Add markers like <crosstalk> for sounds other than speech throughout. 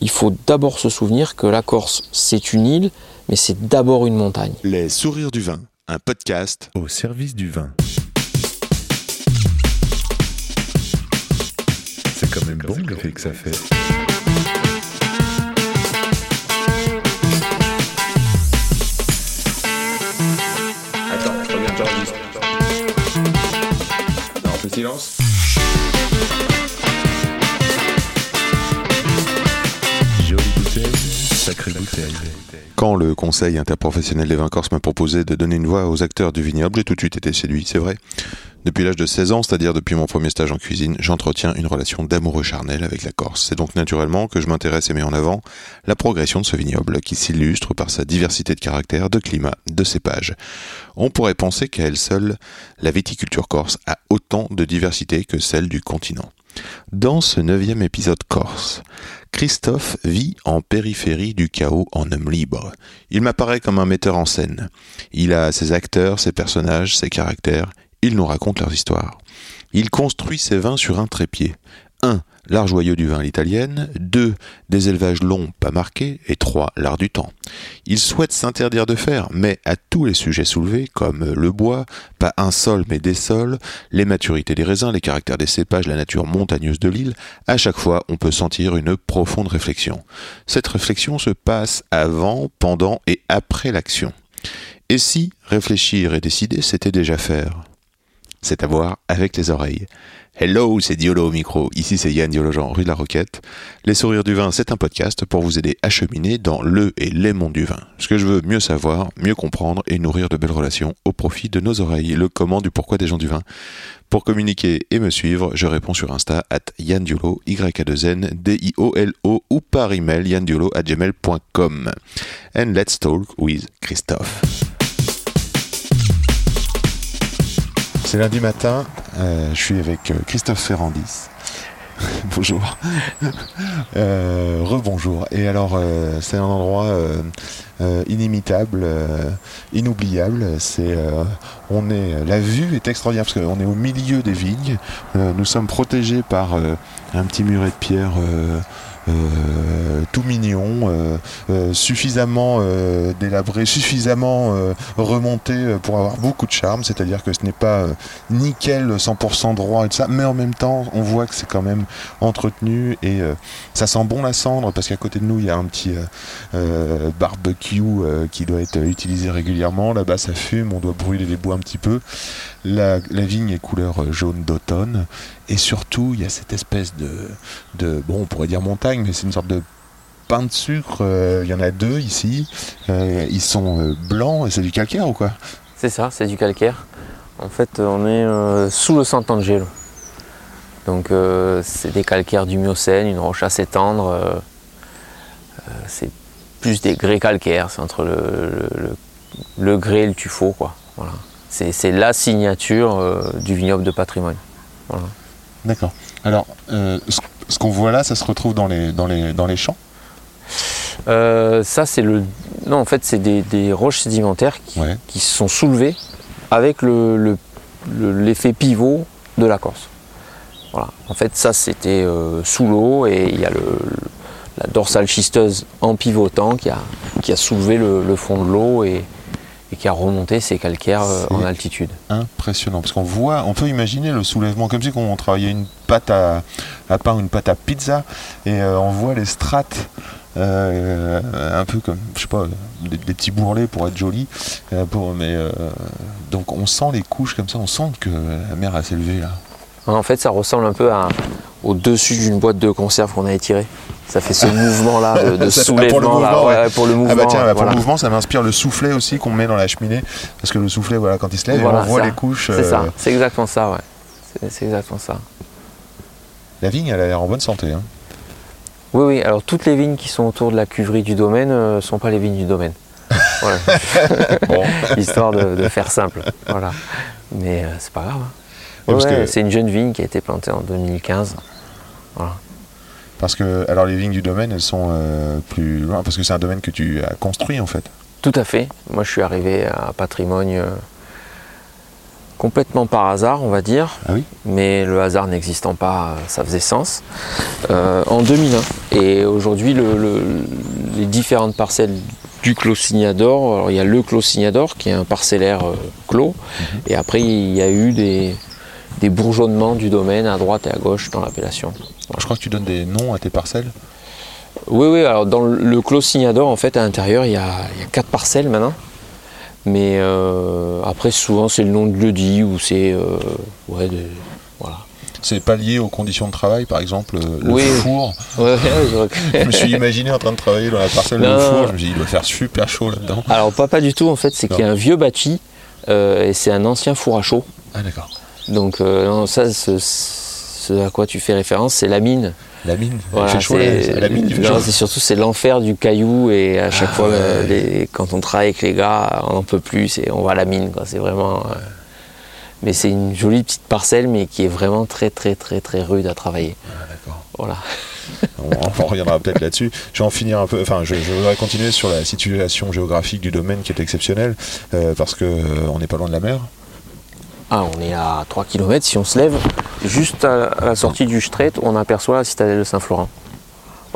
il faut d'abord se souvenir que la Corse, c'est une île, mais c'est d'abord une montagne. Les sourires du vin, un podcast au service du vin. C'est quand même bon l'effet que ça fait. Attends, je reviens, j'enregistre. Non, on fait silence sacrée bouteille. Quand le Conseil interprofessionnel des vins corses m'a proposé de donner une voix aux acteurs du vignoble, j'ai tout de suite été séduit, c'est vrai. Depuis l'âge de 16 ans, c'est-à-dire depuis mon premier stage en cuisine, j'entretiens une relation d'amoureux charnel avec la Corse. C'est donc naturellement que je m'intéresse et mets en avant la progression de ce vignoble qui s'illustre par sa diversité de caractère, de climat, de cépages. On pourrait penser qu'à elle seule, la viticulture corse a autant de diversité que celle du continent. Dans ce neuvième épisode corse, Christophe vit en périphérie du chaos en homme libre. Il m'apparaît comme un metteur en scène. Il a ses acteurs, ses personnages, ses caractères. Il nous raconte leurs histoires. Il construit ses vins sur un trépied. 1. L'art joyeux du vin à l'italienne. 2. Des élevages longs pas marqués. Et 3. L'art du temps. Il souhaite s'interdire de faire, mais à tous les sujets soulevés, comme le bois, pas un sol mais des sols, les maturités des raisins, les caractères des cépages, la nature montagneuse de l'île, à chaque fois on peut sentir une profonde réflexion. Cette réflexion se passe avant, pendant et après l'action. Et si réfléchir et décider, c'était déjà faire? C'est à voir avec les oreilles. Hello, c'est Diolo au micro. Ici, c'est Yann Diologen, rue de la Roquette. Les sourires du vin, c'est un podcast pour vous aider à cheminer dans le et les mondes du vin. Ce que je veux mieux savoir, mieux comprendre et nourrir de belles relations au profit de nos oreilles. Le comment du pourquoi des gens du vin. Pour communiquer et me suivre, je réponds sur Insta at Yann Diolo, y a 2 n D-I-O-L-O, ou par email yandiolo at gmail.com. And let's talk with Christophe. C'est lundi matin, euh, je suis avec euh, Christophe Ferrandis. <laughs> Bonjour. Euh, Rebonjour. Et alors, c'est un endroit inimitable, inoubliable. On est, la vue est extraordinaire parce qu'on est au milieu des vignes. Nous sommes protégés par un petit muret de pierre. Euh, tout mignon, euh, euh, suffisamment délabré, suffisamment remonté pour avoir beaucoup de charme. C'est-à-dire que ce n'est pas nickel 100% droit et tout ça, mais en même temps, on voit que c'est quand même entretenu et ça sent bon la cendre parce qu'à côté de nous, il y a un petit barbecue qui doit être utilisé régulièrement. Là-bas, ça fume, on doit brûler les bois un petit peu. La, vigne est couleur euh, jaune d'automne et surtout, il y a cette espèce de, bon, on pourrait dire montagne, mais c'est une sorte de pain de sucre. euh, Il y en a deux ici. Euh, ils sont blancs et c'est du calcaire ou quoi? C'est ça, c'est du calcaire. En fait, on est sous le Sant'Angelo. Donc, c'est des calcaires du Miocène, une roche assez tendre. c'est plus des grès calcaires, c'est entre le, grès et le tuffeau. Quoi. C'est, la signature euh, du vignoble de patrimoine. Voilà. D'accord. Alors, euh, ce, ce qu'on voit là, ça se retrouve dans les, dans les, dans les champs? Euh, ça, c'est le. Non, en fait, c'est des, des roches sédimentaires qui, Ouais. qui se sont soulevées avec le- le- le- l'effet pivot de la Corse. Voilà. En fait, ça, c'était sous l'eau et il y a la dorsale schisteuse en pivotant qui a, qui a soulevé le, le fond de l'eau et, et qui a remonté ces calcaires euh, en altitude. Impressionnant, parce qu'on voit, on peut imaginer le soulèvement comme si on travaillait une pâte à, à pain, une pâte à pizza, et euh, on voit les strates, euh, un peu comme, je sais pas, des, des petits bourrelets pour être joli, pour, mais donc on sent les couches comme ça, on sent que la mer a s'élevé là. En fait, ça ressemble un peu à, au dessus d'une boîte de conserve qu'on a étirée. Ça fait ce <laughs> mouvement-là de, de soulèvement. pour le mouvement, là, ouais. ouais, pour le mouvement. ah bah tiens, bah, pour voilà. le mouvement, ça m'inspire le soufflet aussi qu'on met dans la cheminée, parce que le soufflet, voilà, quand il se lève, Voilà, on voit ça. les couches. C'est euh, ça, c'est exactement ça, ouais. C'est- exactement ça. La vigne, elle a l'air en bonne santé. Hein. Oui, oui, alors toutes les vignes qui sont autour de la cuverie du domaine ne sont pas les vignes du domaine. Voilà. <laughs> Bon. <laughs> Histoire de, de faire simple. Voilà. Mais euh, c'est pas grave. hein. Ouais, que- C'est une jeune vigne qui a été plantée en 2015. Voilà. Parce que, alors les vignes du domaine, elles sont euh, plus loin, parce que c'est un domaine que tu as construit en fait. Tout à fait. Moi, je suis arrivé à Patrimoine euh, complètement par hasard, on va dire. Ah oui Mais le hasard n'existant pas, ça faisait sens. Euh, en 2001. Et aujourd'hui, le- le- les différentes parcelles du Clos Signador, alors il y a le Clos Signador qui est un parcellaire euh, clos. Et après, il y a eu des, des bourgeonnements du domaine à droite et à gauche dans l'appellation. Je crois que tu donnes des noms à tes parcelles. Oui, oui, alors dans le Clos Signador, en fait, à l'intérieur, il y a, il y a quatre parcelles maintenant. Mais euh, après, souvent, c'est le nom de lieu-dit ou c'est. euh, ouais, voilà. C'est pas lié aux conditions de travail, par exemple, euh, le Oui. four. <laughs> Ouais, je me suis imaginé en train de travailler dans la parcelle Non. du four. Je me suis dit, il doit faire super chaud là-dedans. Alors, pas, pas du tout, en fait, c'est qu'il y a un vieux bâti euh, et c'est un ancien four à chaud. Ah, d'accord. Donc, euh, non, ça, ce, ce à quoi tu fais référence, c'est la mine. La mine. Voilà, chaud, c'est- la, mine, c'est surtout c'est l'enfer du caillou et à chaque Ah, fois ouais. les- quand on travaille avec les gars on n'en peut plus et on va à la mine c'est vraiment euh, mais c'est une jolie petite parcelle mais qui est vraiment très très très très rude à travailler Ah, d'accord. voilà <laughs> On, on reviendra peut-être là-dessus. Je vais en finir un peu. Enfin, je, je voudrais continuer sur la situation géographique du domaine qui est exceptionnelle euh, parce que euh, on n'est pas loin de la mer. Ah, on est à 3 km si on se lève juste à, la sortie du Strait on aperçoit la citadelle de Saint-Florent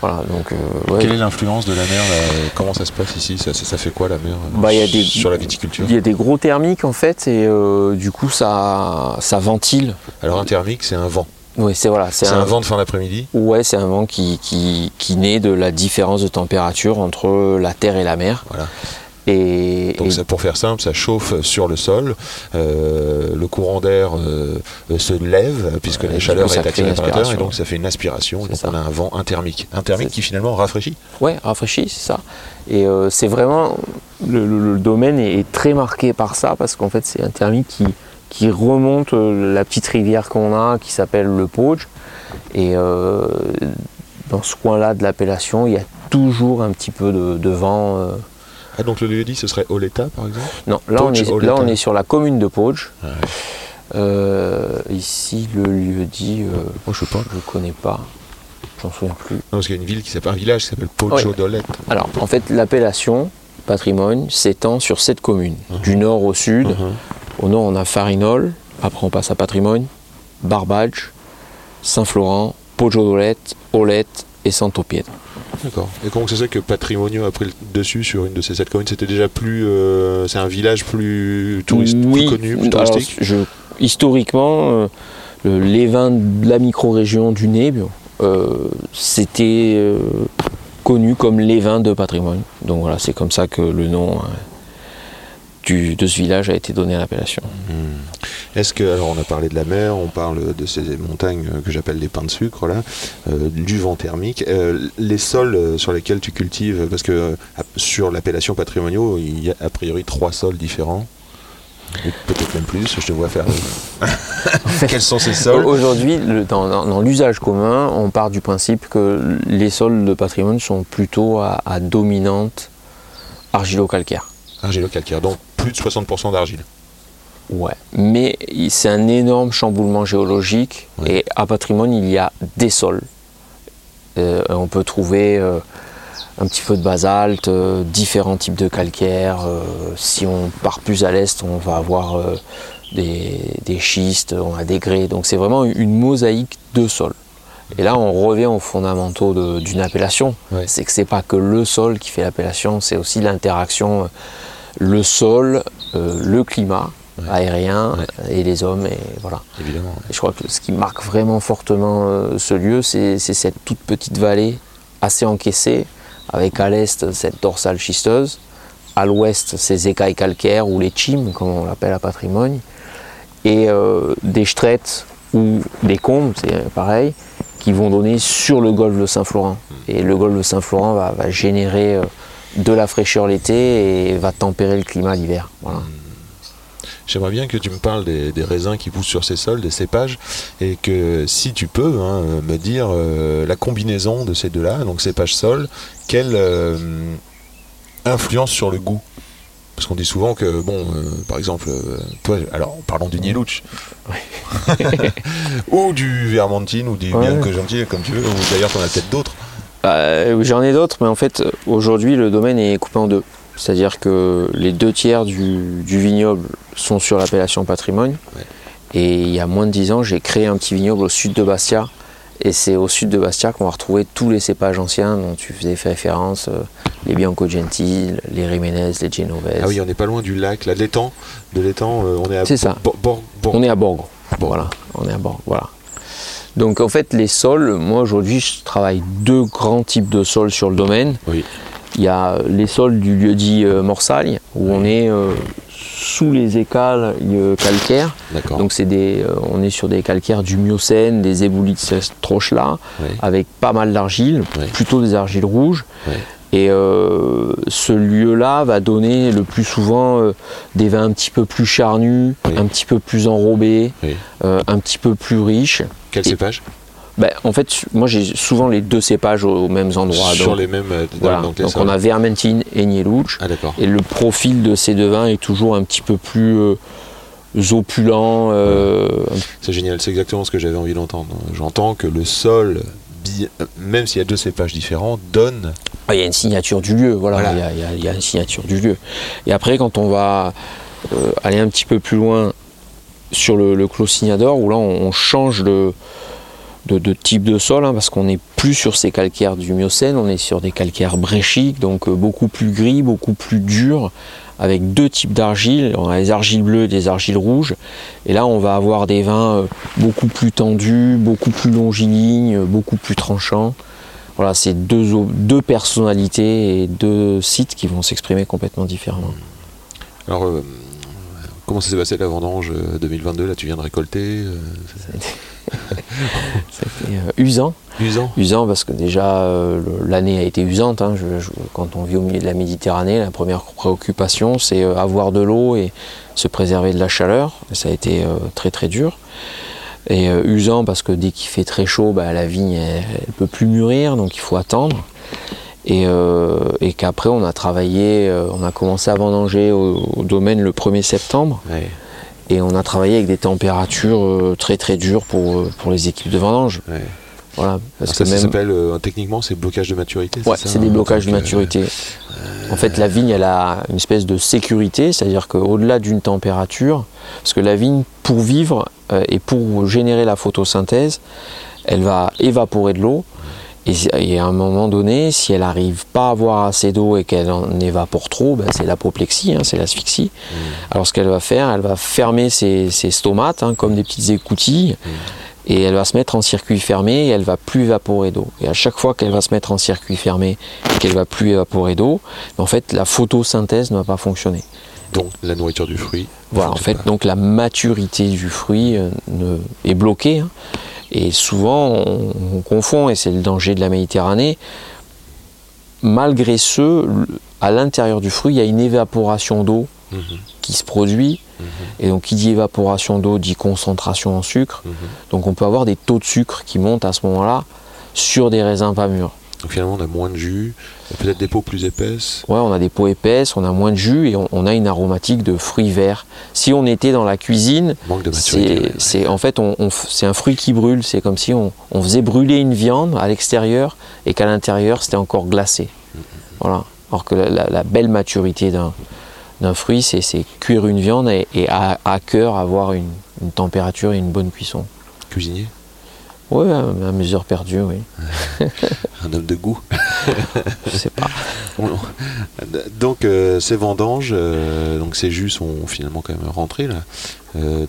voilà donc euh, ouais. Quelle est l'influence de la mer là? Comment ça se passe ici? Ça, ça- ça fait quoi la mer euh, Bah, il y a des- sur la viticulture? il y a des gros thermiques en fait et euh, du coup ça ça ventile Alors un thermique, c'est un vent. oui c'est voilà C'est un, vent de fin d'après-midi? Ouais, c'est un vent qui, qui, qui naît de la différence de température entre la terre et la mer. Voilà. Et, Donc et- ça, pour faire simple, ça chauffe sur le sol, euh, le courant d'air euh, se lève puisque Ouais, la chaleur est terre et donc ça fait une aspiration. Donc ça. on a un vent intermique. Un thermique C'est- qui finalement rafraîchit. ouais, rafraîchi, c'est ça. Et euh, c'est vraiment le, le- le domaine est, est très marqué par ça parce qu'en fait c'est un thermique qui, qui remonte la petite rivière qu'on a qui s'appelle le Pauge. Et dans ce coin-là de l'appellation, il y a toujours un petit peu de, de vent. Euh. Ah donc le lieu dit ce serait Oleta par exemple Non, là on, est, là on est sur la commune de Pauge. Ah ouais. Euh, ici, le lieu dit, euh, Moi je je connais pas, j'en souviens plus. Non, parce qu'il y a une ville qui s'appelle un village qui s'appelle Poggio d'Olette. Alors, en fait, l'appellation patrimoine s'étend sur sept communes, du nord au sud. Mhm. Au nord, on a Farinol, après on passe à Patrimoine, Barbadge, Saint-Florent, Poggio d'Olette, Olette et Santopiedre. D'accord. Et comment ça se fait que Patrimonio a pris le dessus sur une de ces sept communes? C'était déjà plus. euh, c'est un village plus touriste, oui, plus connu, plus alors, touristique? je- historiquement, euh, le- les vins de la micro-région du Nébio, euh, c'était connu comme les vins de patrimoine. Donc voilà, c'est comme ça que le nom du- de ce village a été donné à l'appellation. Est-ce que, alors on a parlé de la mer, on parle de ces montagnes que j'appelle les pains de sucre, là, euh, du vent thermique. Euh, les sols euh, sur lesquels tu cultives, parce que euh, sur l'appellation patrimoniaux, il y a a priori trois sols différents. Peut-être même plus, je te vois faire. <laughs> <laughs> Quels sont ces sols? Aujourd'hui, le- dans, dans- dans l'usage commun, on part du principe que les sols de patrimoine sont plutôt à, à dominante argilo-calcaire. Argilo-calcaire, donc plus de 60% d'argile. Ouais, mais c'est un énorme chamboulement géologique et à patrimoine il y a des sols. Euh, on peut trouver euh, un petit peu de basalte, euh, différents types de calcaire. si on part plus à l'est, on va avoir des, des schistes, on a des grès. Donc c'est vraiment une mosaïque de sols. Et là, on revient aux fondamentaux d'une appellation. C'est que c'est pas que le sol qui fait l'appellation, c'est aussi l'interaction, le sol, euh, le climat Ouais. aérien Ouais. et les hommes. Et voilà. Évidemment. Et je crois que ce qui marque vraiment fortement euh, ce lieu, c'est cette toute petite vallée assez encaissée, avec à l'est cette dorsale schisteuse, à l'ouest ces écailles calcaires ou les chimes, comme on l'appelle à patrimoine, et euh, des strettes ou des combes, c'est pareil, qui vont donner sur le golfe de Saint-Florent. Et le golfe de Saint-Florent va, va générer de la fraîcheur l'été et va tempérer le climat l'hiver. Voilà. J'aimerais bien que tu me parles des, des raisins qui poussent sur ces sols, des cépages, et que si tu peux hein, me dire euh, la combinaison de ces deux-là, donc cépage-sol, quelle euh, influence sur le goût? Parce qu'on dit souvent que, bon, euh, par exemple, euh, toi, alors parlons du Nielouch, <laughs> ou du Vermentine, ou du Ouais. Bianco Gentil, comme tu veux, ou d'ailleurs t'en as peut-être d'autres. Bah, J'en ai d'autres, mais en fait, aujourd'hui, le domaine est coupé en deux. C'est-à-dire que les deux tiers du, du vignoble sont sur l'appellation patrimoine. Ouais. Et il y a moins de 10 ans, j'ai créé un petit vignoble au sud de Bastia. Et c'est au sud de Bastia qu'on va retrouver tous les cépages anciens dont tu faisais référence, euh, les Bianco Gentil, les Riménez, les Genovese. Ah oui, on n'est pas loin du lac, là, de l'étang. De l'étang, euh, on est à C'est ça. On est à Borgo. Voilà, on est à Borgo. Voilà. Donc en fait, les sols, moi aujourd'hui, je travaille deux grands types de sols sur le domaine. Oui. Il y a les sols du lieu dit euh, Morsaille, où on est euh, sous les écales euh, calcaires. Donc c'est des, euh, on est sur des calcaires du Miocène, des éboulis de cette roche-là, Ouais. avec pas mal d'argile, plutôt des argiles rouges. Et euh, ce lieu-là va donner le plus souvent euh, des vins un petit peu plus charnus, Oui. un petit peu plus enrobés, Oui. euh, un petit peu plus riches. Quel et- cépage? Ben, en fait, moi j'ai souvent les deux cépages aux, aux mêmes endroits. Sur donc, les mêmes. voilà. donc les Donc sols. on a Vermentine et Nielouch. Ah d'accord. Et le profil de ces deux vins est toujours un petit peu plus opulent. C'est génial, c'est exactement ce que j'avais envie d'entendre. J'entends que le sol, même s'il y a deux cépages différents, donne. Ah, Il y a une signature du lieu, voilà, Voilà. Il, y a, il y a- il y a une signature du lieu. Et après, quand on va euh, aller un petit peu plus loin sur le, le Clos Signador, où là on, on change de, de, de type de sol, hein, parce qu'on n'est plus sur ces calcaires du Miocène, on est sur des calcaires bréchiques, donc euh, beaucoup plus gris, beaucoup plus durs, avec deux types d'argile. On a les argiles bleues et des argiles rouges. Et là, on va avoir des vins euh, beaucoup plus tendus, beaucoup plus longilignes, euh, beaucoup plus tranchants. Voilà, c'est deux, deux personnalités et deux sites qui vont s'exprimer complètement différemment. Alors, euh, comment ça s'est passé la vendange euh, 2022 Là, tu viens de récolter euh, <laughs> <laughs> C'était euh, usant, Usant usant parce que déjà euh, l'année a été usante. hein. Je- je- quand on vit au milieu de la Méditerranée, la première préoccupation c'est euh, avoir de l'eau et se préserver de la chaleur. Et ça a été euh, très très dur. Et usant parce que dès qu'il fait très chaud, bah, la vigne elle, elle peut plus mûrir, donc il faut attendre. Et, et qu'après on a travaillé, on a commencé à vendanger au, au domaine le 1er septembre. Ouais, Et on a travaillé avec des températures euh, très très dures pour, euh, pour les équipes de vendange. ouais. Voilà, parce ça, que ça même. s'appelle euh, techniquement c'est blocage de maturité. Ouais, c'est des hein, blocages de euh, maturité. En fait, la vigne, elle a une espèce de sécurité, c'est-à-dire qu'au-delà d'une température, parce que la vigne, pour vivre euh, et pour générer la photosynthèse, elle va évaporer de l'eau. Et, à un moment donné, si elle n'arrive pas à avoir assez d'eau et qu'elle en évapore trop, ben, c'est l'apoplexie, hein, c'est l'asphyxie. Alors ce qu'elle va faire, elle va fermer ses, ses stomates hein, comme des petites écoutilles et elle va se mettre en circuit fermé et elle va plus évaporer d'eau. Et à chaque fois qu'elle va se mettre en circuit fermé et qu'elle va plus évaporer d'eau, en fait la photosynthèse ne va pas fonctionner. Donc la nourriture du fruit. Voilà, en fait, pas. donc la maturité du fruit euh, ne- est bloquée. hein. Et souvent, on, on confond, et c'est le danger de la Méditerranée, malgré ce, à l'intérieur du fruit, il y a une évaporation d'eau Mhm, qui se produit. mhm, Et donc, qui dit évaporation d'eau dit concentration en sucre. mhm. Donc, on peut avoir des taux de sucre qui montent à ce moment-là sur des raisins pas mûrs. Donc finalement on a moins de jus, peut-être des peaux plus épaisses. Ouais, on a des peaux épaisses, on a moins de jus et on, on a une aromatique de fruits verts. Si on était dans la cuisine, c'est ouais, en fait on, on f- c'est un fruit qui brûle. C'est comme si on, faisait brûler une viande à l'extérieur et qu'à l'intérieur c'était encore glacé. Voilà. Alors que la, la- la belle maturité d'un d'un fruit, c'est c'est cuire une viande et, et à, à cœur avoir une, une température et une bonne cuisson. Cuisinier, Oui, à mesure perdue, oui. <laughs> un homme de goût. <laughs> Je sais pas. On- Donc euh, ces vendanges, euh, donc ces jus sont finalement quand même rentrés là. Euh,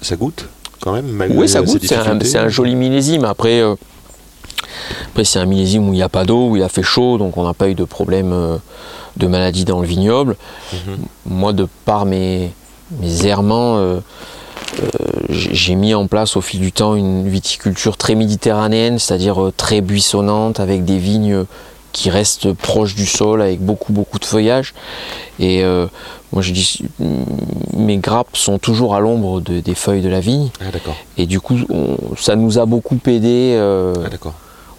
ça goûte quand même malgré Oui, ça goûte, c'est un, joli millésime. Après, après c'est un millésime où il n'y a pas d'eau, où il a fait chaud, donc on n'a pas eu de problème de maladie dans le vignoble. Mhm. Moi, de par mes, mes errements, j'ai j'ai mis en place au fil du temps une viticulture très méditerranéenne, c'est-à-dire euh, très buissonnante, avec des vignes qui restent proches du sol, avec beaucoup, beaucoup de feuillage. Et euh, moi, je dis, mes grappes sont toujours à l'ombre de- des feuilles de la vigne. Ah Et du coup, on- ça nous a beaucoup aidé. euh, ah,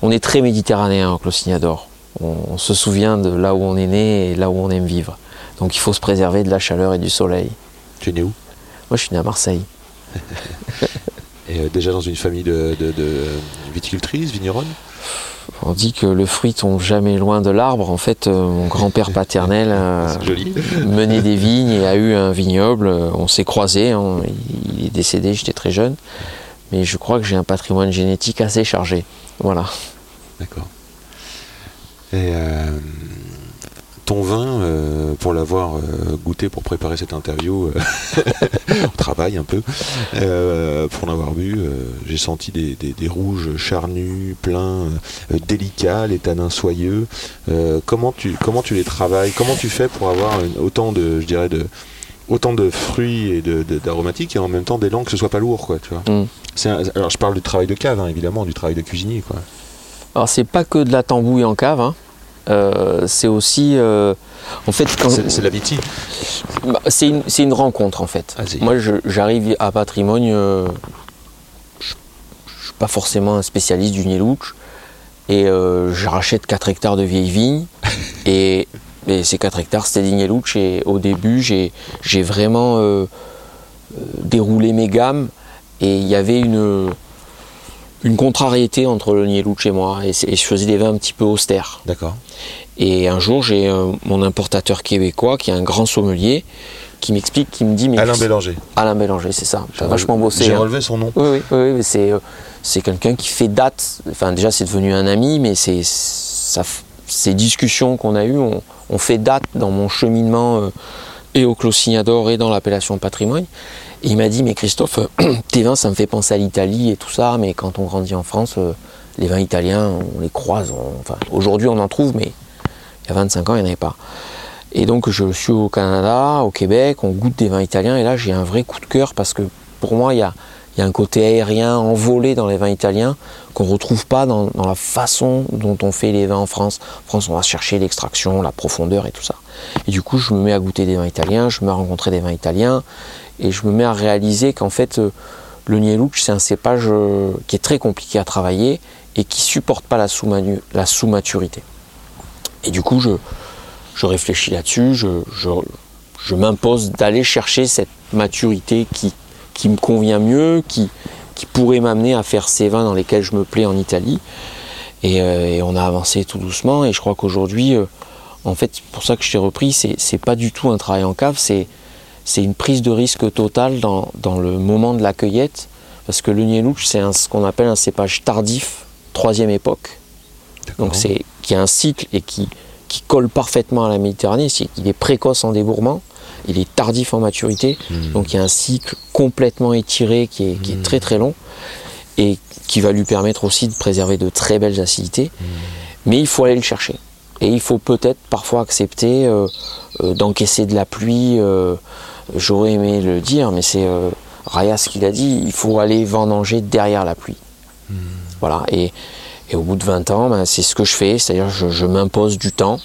on est très méditerranéen au Clos-Signador. On, on se souvient de là où on est né et là où on aime vivre. Donc il faut se préserver de la chaleur et du soleil. Tu es né où? Moi, je suis né à Marseille. <laughs> Et euh, déjà dans une famille de, de, de viticultrices, vigneronnes on dit que le fruit tombe jamais loin de l'arbre. En fait, euh, mon grand-père paternel euh, <laughs> joli. menait des vignes et a eu un vignoble. On s'est croisés. hein. Il est décédé, j'étais très jeune. Mais je crois que j'ai un patrimoine génétique assez chargé. Voilà. D'accord. Et euh, ton vin, euh, pour l'avoir euh, goûté pour préparer cette interview, euh, <laughs> on travaille un peu, euh, pour en avoir bu, euh, j'ai senti des, des- des rouges charnus, pleins, euh, délicats, les tanins soyeux. Euh, comment, tu, comment tu les travailles? Comment tu fais pour avoir une- autant de, je dirais, de autant de fruits et d'aromatiques et en même temps des langues que ce soit pas lourd, quoi, tu vois? Mm. Un- alors je parle du travail de cave, hein, évidemment, du travail de cuisinier, quoi. Alors c'est pas que de la tambouille en cave. hein. Euh, c'est aussi, euh, en fait, C'est la vitie. Bah, c'est une, rencontre en fait. Moi je- j'arrive à Patrimoine, euh, je ne suis pas forcément un spécialiste du Nielouch et je rachète 4 hectares de vieilles vignes. <laughs> Et, et ces 4 hectares c'était des Nielouch et au début j'ai vraiment déroulé mes gammes. Et il y avait une, une contrariété entre le Nielouch et moi et, je faisais des vins un petit peu austères. D'accord. Et un jour, j'ai euh, mon importateur québécois, qui est un grand sommelier, qui m'explique, qui me dit... Mais Alain Bélanger. Alain Bélanger, c'est ça. T'as vachement bossé. J'ai hein. relevé son nom. Oui, oui, oui, mais c'est, euh, c'est quelqu'un qui fait date. Enfin, déjà, c'est devenu un ami, mais c'est, ça, ces discussions qu'on a eues ont, ont fait date dans mon cheminement euh, et au Clos Signador et dans l'appellation patrimoine. Et il m'a dit, mais Christophe, euh, <clears throat> tes vins, ça me fait penser à l'Italie et tout ça, mais quand on grandit en France, euh, les vins italiens, on les croise. enfin, aujourd'hui, on en trouve, mais il y a 25 ans, il n'y en avait pas. Et donc, je suis au Canada, au Québec, on goûte des vins italiens, et là, j'ai un vrai coup de cœur parce que pour moi, il y a, il y a un côté aérien, envolé dans les vins italiens qu'on ne retrouve pas dans, la façon dont on fait les vins en France. En France, on va chercher l'extraction, la profondeur et tout ça. Et du coup, je me mets à goûter des vins italiens, je me mets à rencontrer des vins italiens, et je me mets à réaliser qu'en fait, euh, le Nielouch, c'est un cépage euh, qui est très compliqué à travailler et qui supporte pas la sous-maturité. Et du coup, je, je réfléchis là-dessus, je, je m'impose d'aller chercher cette maturité qui, qui me convient mieux, qui, qui pourrait m'amener à faire ces vins dans lesquels je me plais en Italie. Et, euh, et on a avancé tout doucement. Et je crois qu'aujourd'hui, euh, en fait, pour ça que je t'ai repris, c'est, pas du tout un travail en cave, c'est, une prise de risque totale dans, dans le moment de la cueillette. Parce que le Nielouch, c'est ce qu'on appelle un cépage tardif, troisième époque. Donc c'est qui a un cycle et qui, qui colle parfaitement à la Méditerranée. C'est qu'il est précoce en débourrement, il est tardif en maturité. Donc il y a un cycle complètement étiré qui est, qui est très très long et qui va lui permettre aussi de préserver de très belles acidités. Mais il faut aller le chercher. Et il faut peut-être parfois accepter euh, euh, d'encaisser de la pluie. euh, J'aurais aimé le dire, mais c'est Rayas qui l'a dit, il faut aller vendanger derrière la pluie. Voilà. Et, et au bout de 20 ans, ben, c'est ce que je fais, c'est-à-dire je, je m'impose du temps.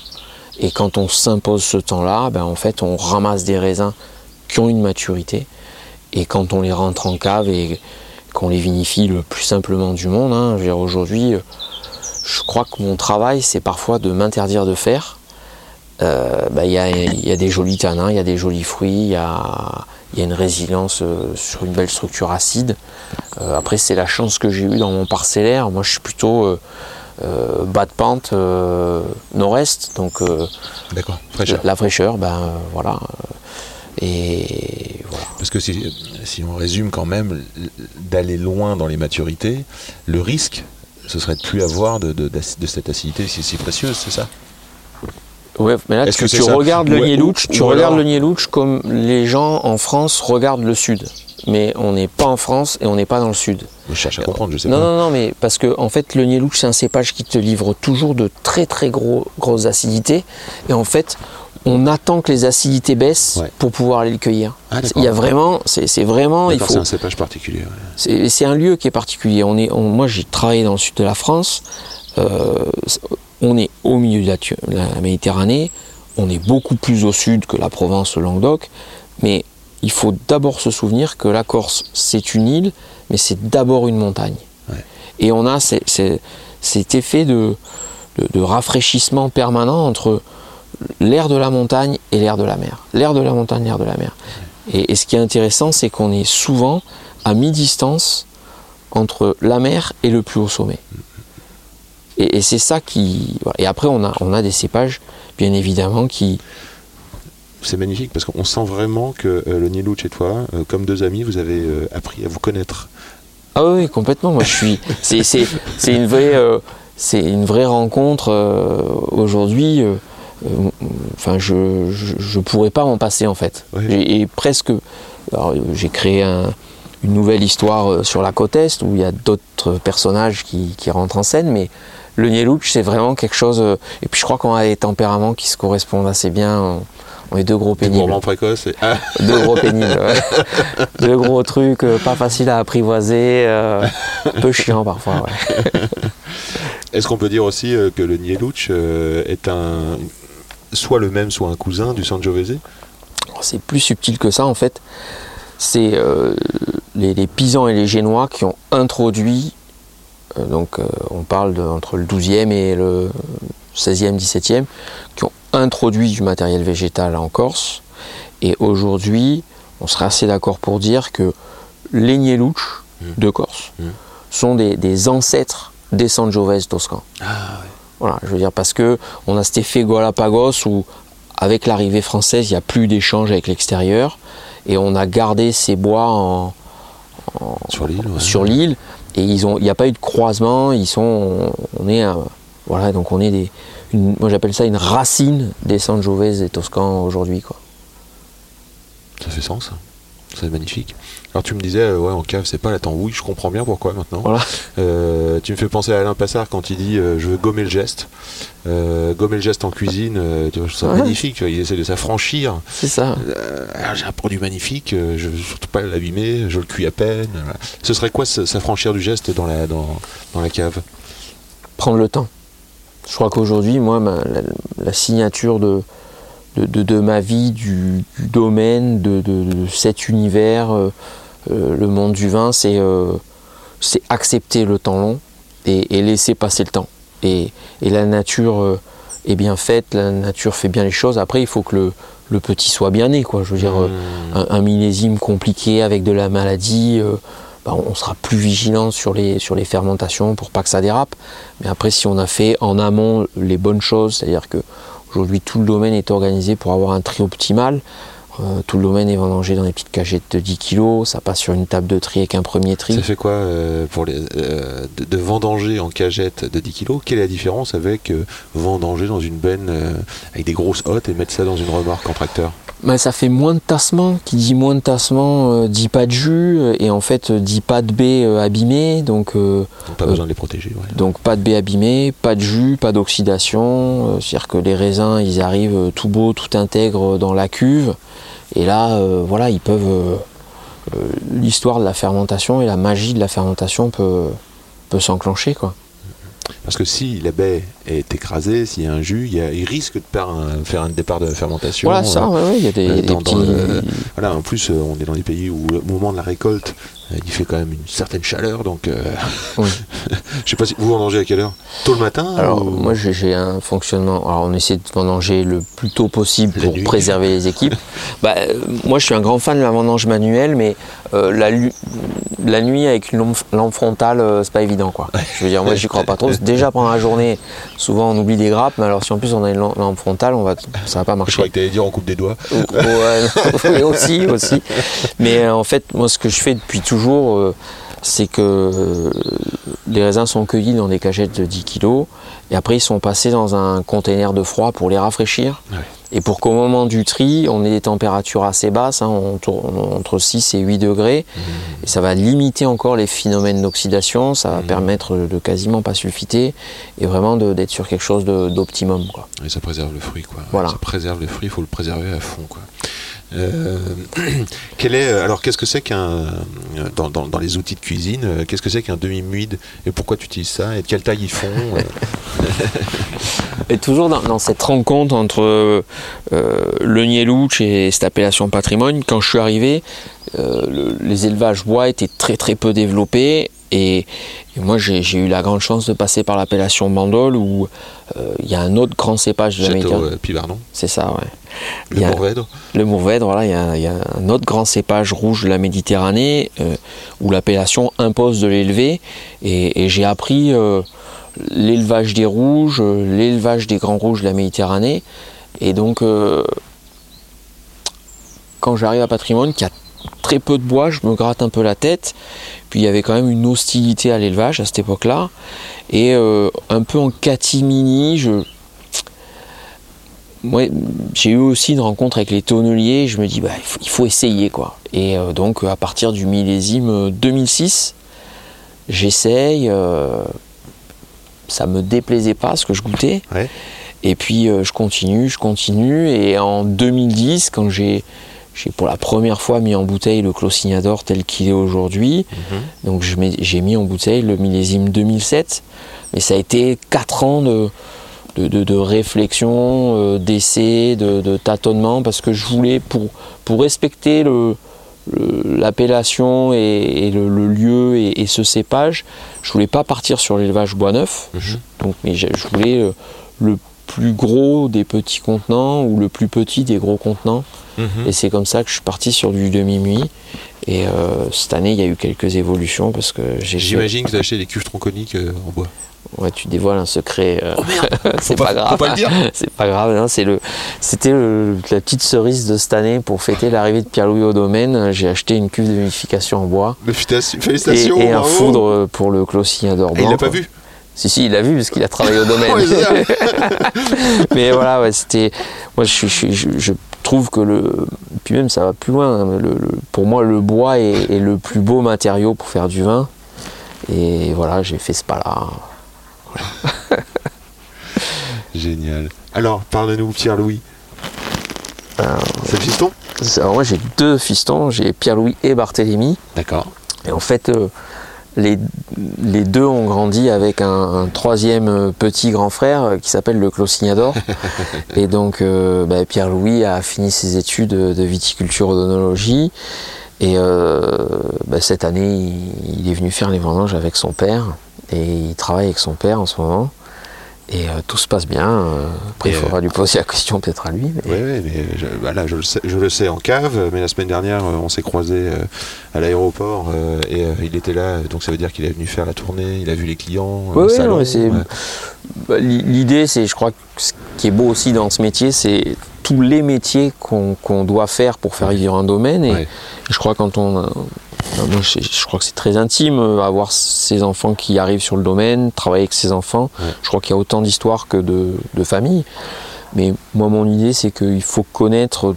Et quand on s'impose ce temps-là, ben, en fait, on ramasse des raisins qui ont une maturité. Et quand on les rentre en cave et qu'on les vinifie le plus simplement du monde, hein, aujourd'hui, euh, je crois que mon travail, c'est parfois de m'interdire de faire. Euh, ben, Il y, a, des jolis tanins, il y a des jolis fruits, il y a, une résilience euh, sur une belle structure acide. Après, c'est la chance que j'ai eue dans mon parcellaire. Moi, je suis plutôt euh, bas de pente euh, nord-est, donc euh, D'accord. Fraîcheur. la fraîcheur, ben voilà. Et voilà. Parce que si, si on résume quand même, d'aller loin dans les maturités, le risque, ce serait de plus avoir de, de, cette acidité si, si précieuse, c'est ça? Ouais, mais là, tu, que tu regardes le Ou- Nielouch, ou- tu ou regardes alors- le Nielouch comme les gens en France regardent le Sud. Mais on n'est pas en France et on n'est pas dans le Sud. Je cherche à comprendre, je sais Non, pas. non, non, mais parce que en fait, le Nielouch, c'est un cépage qui te livre toujours de très très gros, grosses acidités. Et en fait, on attend que les acidités baissent Ouais. pour pouvoir aller le cueillir. Ah, il y a vraiment, c'est vraiment, il faut, c'est un cépage particulier. ouais. c'est un lieu qui est particulier. On est, on- moi, j'ai travaillé dans le sud de la France. Euh, on est au milieu de la, la Méditerranée. On est beaucoup plus au sud que la Provence, le Languedoc. Mais il faut d'abord se souvenir que la Corse, c'est une île, mais c'est d'abord une montagne. Ouais. Et on a ces- ces- cet effet de, de- de rafraîchissement permanent entre l'air de la montagne et l'air de la mer. L'air de la montagne, l'air de la mer. Et, et ce qui est intéressant, c'est qu'on est souvent à mi-distance entre la mer et le plus haut sommet. Et, et c'est ça qui. Et après, on a, on a des cépages, bien évidemment, qui. C'est magnifique parce qu'on sent vraiment que euh, le Nielouch et toi, euh, comme deux amis, vous avez euh, appris à vous connaître. Ah oui, complètement. Moi, je suis. <laughs> C'est, une vraie. c'est une vraie rencontre aujourd'hui. Enfin, je, je, je pourrais pas m'en passer en fait. Et, et presque. alors, j'ai créé un- une nouvelle histoire sur la côte est où il y a d'autres personnages qui, qui rentrent en scène, mais le Nielouch, c'est vraiment quelque chose. et puis, je crois qu'on a des tempéraments qui se correspondent assez bien. On, on est deux gros Des pénibles. et- Ah, <laughs> Deux gros pénibles, ouais. <laughs> Deux gros trucs, euh, pas faciles à apprivoiser, euh, un peu chiant parfois, ouais. <laughs> Est-ce qu'on peut dire aussi euh, que le Nielouch euh, est un soit le même, soit un cousin du Sangiovese Alors, C'est plus subtil que ça en fait. C'est euh, les, les Pisans et les Génois qui ont introduit, euh, donc on parle de, entre le 12e et le 16e, 17e, qui ont introduit du matériel végétal en Corse. Et aujourd'hui, on serait assez d'accord pour dire que les Nielouch de Corse Mm. sont des, des ancêtres des Sangiovese toscans. Ah ouais. Voilà, je veux dire, parce que on a cet effet Galapagos où, avec l'arrivée française, il n'y a plus d'échange avec l'extérieur et on a gardé ces bois en- Sur l'île. ouais. sur l'île et ils ont, il n'y a pas eu de croisement. Ils sont, on est, un- voilà, donc on est des, une- moi j'appelle ça une racine des Sangiovese et Toscans aujourd'hui, quoi. Ça fait sens. hein. C'est magnifique. Alors tu me disais, euh, ouais, en cave, c'est pas la tambouille. Je comprends bien pourquoi maintenant. Voilà. Euh, tu me fais penser à Alain Passard quand il dit euh, je veux gommer le geste. Gommer le geste en cuisine, tu vois, je trouve ça Ouais. magnifique. tu vois, il essaie de s'affranchir. C'est ça. J'ai un produit magnifique, je veux surtout pas l'abîmer, je le cuis à peine. voilà. Ce serait quoi s'affranchir du geste dans la, dans, dans la cave? Prendre le temps. Je crois qu'aujourd'hui, moi, ma- la, la signature de, de, de- de ma vie, du, du domaine, de, cet univers, euh, euh, le monde du vin, c'est euh, c'est accepter le temps long et, et laisser passer le temps. Et, et la nature est bien faite, la nature fait bien les choses. Après, il faut que le, le petit soit bien né. Quoi. Je veux dire, Mmh. un, un millésime compliqué avec de la maladie, bah, on sera plus vigilant sur les, sur les fermentations pour pas que ça dérape. Mais après, si on a fait en amont les bonnes choses, c'est-à-dire que aujourd'hui tout le domaine est organisé pour avoir un tri optimal. Euh, tout le domaine est vendangé dans des petites cagettes de 10 kg, ça passe sur une table de tri avec un premier tri. Ça fait quoi euh, pour les, euh, de, de vendanger en cagette de 10 kg Quelle est la différence avec vendanger dans une benne avec des grosses hottes et mettre ça dans une remorque en tracteur? Mais ça fait moins de tassement. Qui dit moins de tassement dit pas de jus et en fait dit pas de baie euh, abîmée. Donc Donc pas besoin de les protéger. ouais. Donc pas de baie abîmée, pas de jus, pas d'oxydation. C'est-à-dire que les raisins, ils arrivent tout beau, tout intègre dans la cuve. Et là, euh, voilà, ils peuvent. euh, euh, L'histoire de la fermentation et la magie de la fermentation peut, peut s'enclencher, quoi. Parce que si la baie est écrasée, s'il y a un jus, il, y a- il risque de faire un, faire un départ de fermentation. Voilà, ça, euh, ouais, ouais, il y a des, euh, des dans- dans petits. Voilà, en plus, on est dans des pays où, au moment de la récolte, il fait quand même une certaine chaleur. Donc, euh, <laughs> Oui. je sais pas si vous vendangez à quelle heure? Tôt le matin Alors, ou- moi, j'ai un fonctionnement. Alors, on essaie de vendanger le plus tôt possible La pour nuit. préserver les équipes. <laughs> bah, euh, moi, je suis un grand fan de la vendange manuelle, mais euh, la, nuit avec une lampe, lampe frontale, euh, c'est pas évident, quoi. Je veux dire, moi, j'y crois pas trop. <laughs> Déjà pendant la journée, souvent, on oublie des grappes, mais alors si en plus on a une lam- lampe frontale, on va, ça va pas Je marcher. croyais que tu allais dire on coupe des doigts. Ouais, aussi, aussi. Mais euh, en fait, moi, ce que je fais depuis toujours, euh, c'est que euh, les raisins sont cueillis dans des cagettes de 10 kg et après ils sont passés dans un container de froid pour les rafraîchir. Et pour qu'au moment du tri, on ait des températures assez basses, hein, on tourne entre 6 et 8 degrés, et ça va limiter encore les phénomènes d'oxydation, ça va Mhm. permettre de quasiment pas sulfiter et vraiment d'être sur quelque chose d'optimum. Et ça préserve le fruit, quoi. Voilà. Ça préserve le fruit, il faut le préserver à fond, quoi. Euh, <clears throat> quel est, alors, qu'est-ce que c'est qu'un dans, dans- les outils de cuisine euh, Qu'est-ce que c'est qu'un demi-muide et pourquoi tu utilises ça et de quelle taille ils font euh, <laughs> Et toujours dans, cette rencontre entre euh, le Nielouch et cette appellation patrimoine, quand je suis arrivé, euh, le- les élevages bois étaient très très peu développés et, et moi j'ai eu la grande chance de passer par l'appellation Bandol où euh, il y a un autre grand cépage de la Château Méditerranée. euh, Pivardon, C'est ça, ouais. Le Mourvèdre le Mourvèdre, voilà, il y, a- il y a un autre grand cépage rouge de la Méditerranée euh, où l'appellation impose de l'élever et, et j'ai appris euh, l'élevage des rouges, euh, l'élevage des grands rouges de la Méditerranée. Et donc, quand j'arrive à Patrimoine, qui a très peu de bois, je me gratte un peu la tête. Puis il y avait quand même une hostilité à l'élevage à cette époque-là. Et euh, un peu en catimini, je... Ouais, j'ai eu aussi une rencontre avec les tonneliers. Je me dis, bah, il, faut, il faut essayer quoi. Et euh, donc à partir du millésime euh, 2006, j'essaye. euh, ça me déplaisait pas ce que je goûtais. Ouais. Et puis euh, je continue, je continue. Et en 2010, quand j'ai j'ai pour la première fois mis en bouteille le Clos Signador tel qu'il est aujourd'hui, donc je mets- j'ai mis en bouteille le millésime 2007. Mais ça a été 4 ans de, de, de- de réflexion, euh, d'essai, de, de tâtonnement, parce que je voulais, pour, pour respecter le, le- l'appellation et, et le, le lieu et, et ce cépage, je voulais pas partir sur l'élevage bois neuf. Je- donc, mais je, je voulais le, le plus gros des petits contenants ou le plus petit des gros contenants. Mhm. Et c'est comme ça que je suis parti sur du demi-muit. Et euh, cette année, il y a eu quelques évolutions parce que j'ai. J'imagine que tu as acheté des cuves tronconiques euh, en bois. Ouais, tu dévoiles un secret. euh, <laughs> c'est pas, pas- grave. faut pas le dire. <laughs> c'est pas grave. c'est le, c'était le- la petite cerise de cette année pour fêter l'arrivée de Pierre-Louis au domaine. J'ai acheté une cuve de vinification en bois Félicitations, et, et un foudre pour le Clos Signador Et il l'a pas quoi. vu Si, si, il l'a vu parce qu'il a travaillé au domaine. <laughs> <laughs> Mais voilà, ouais, c'était. Moi, je, je- je- je trouve que le. Puis même, ça va plus loin. hein, le- le- pour moi, le bois est, est le plus beau matériau pour faire du vin. Et voilà, j'ai fait ce pas-là. <laughs> Génial. Alors, parle-nous, Pierre-Louis. C'est le fiston? Alors, moi, j'ai deux fistons. J'ai Pierre-Louis et Barthélemy. D'accord. Et en fait, euh, les, les deux ont grandi avec un, un troisième euh, petit grand frère euh, qui s'appelle le Clos Signador. <laughs> et donc, euh, bah, Pierre-Louis a fini ses études de viticulture odonologie. Et euh, bah, cette année, il, il est venu faire les vendanges avec son père. Et il travaille avec son père en ce moment. Et euh, tout se passe bien. euh, après, il faudra lui poser la question peut-être à lui. mais- Oui, oui, mais je, bah là, je, le sais, je le sais en cave, mais la semaine dernière, euh, on s'est croisés euh, à l'aéroport euh, et euh, il était là, donc ça veut dire qu'il est venu faire la tournée, il a vu les clients. euh, salon, non, mais c'est-. Bah, l'i- L'idée, c'est, je crois, que ce qui est beau aussi dans ce métier, c'est tous les métiers qu'on doit faire pour faire vivre un domaine. Et Ouais. je crois quand on, a- moi, je, je crois que c'est très intime euh, avoir ses enfants qui arrivent sur le domaine, travailler avec ses enfants. Ouais. Je crois qu'il y a autant d'histoires que de, de familles. Mais moi, mon idée, c'est qu'il faut connaître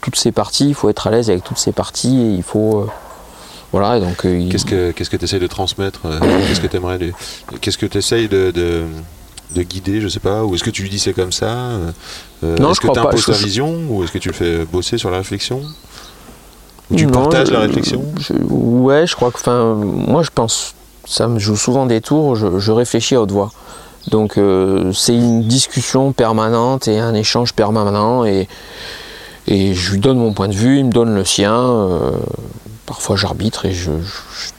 toutes ces parties, il faut être à l'aise avec toutes ces parties et il faut, euh, voilà. Donc, euh, il- Qu'est-ce que qu'est-ce que tu essayes de transmettre Qu'est-ce que tu aimerais Qu'est-ce que tu essayes de, de, de guider, je sais pas Ou est-ce que tu lui dis c'est comme ça euh, Est-ce que tu imposes ta vision Ou est-ce que tu le fais bosser sur la réflexion Ou tu Non, partages je- la réflexion je- Ouais, je crois que, enfin, moi je pense, ça me joue souvent des tours, je, je réfléchis à haute voix. Donc euh, c'est une discussion permanente et un échange permanent et, et je lui donne mon point de vue, il me donne le sien. euh, parfois j'arbitre et je ne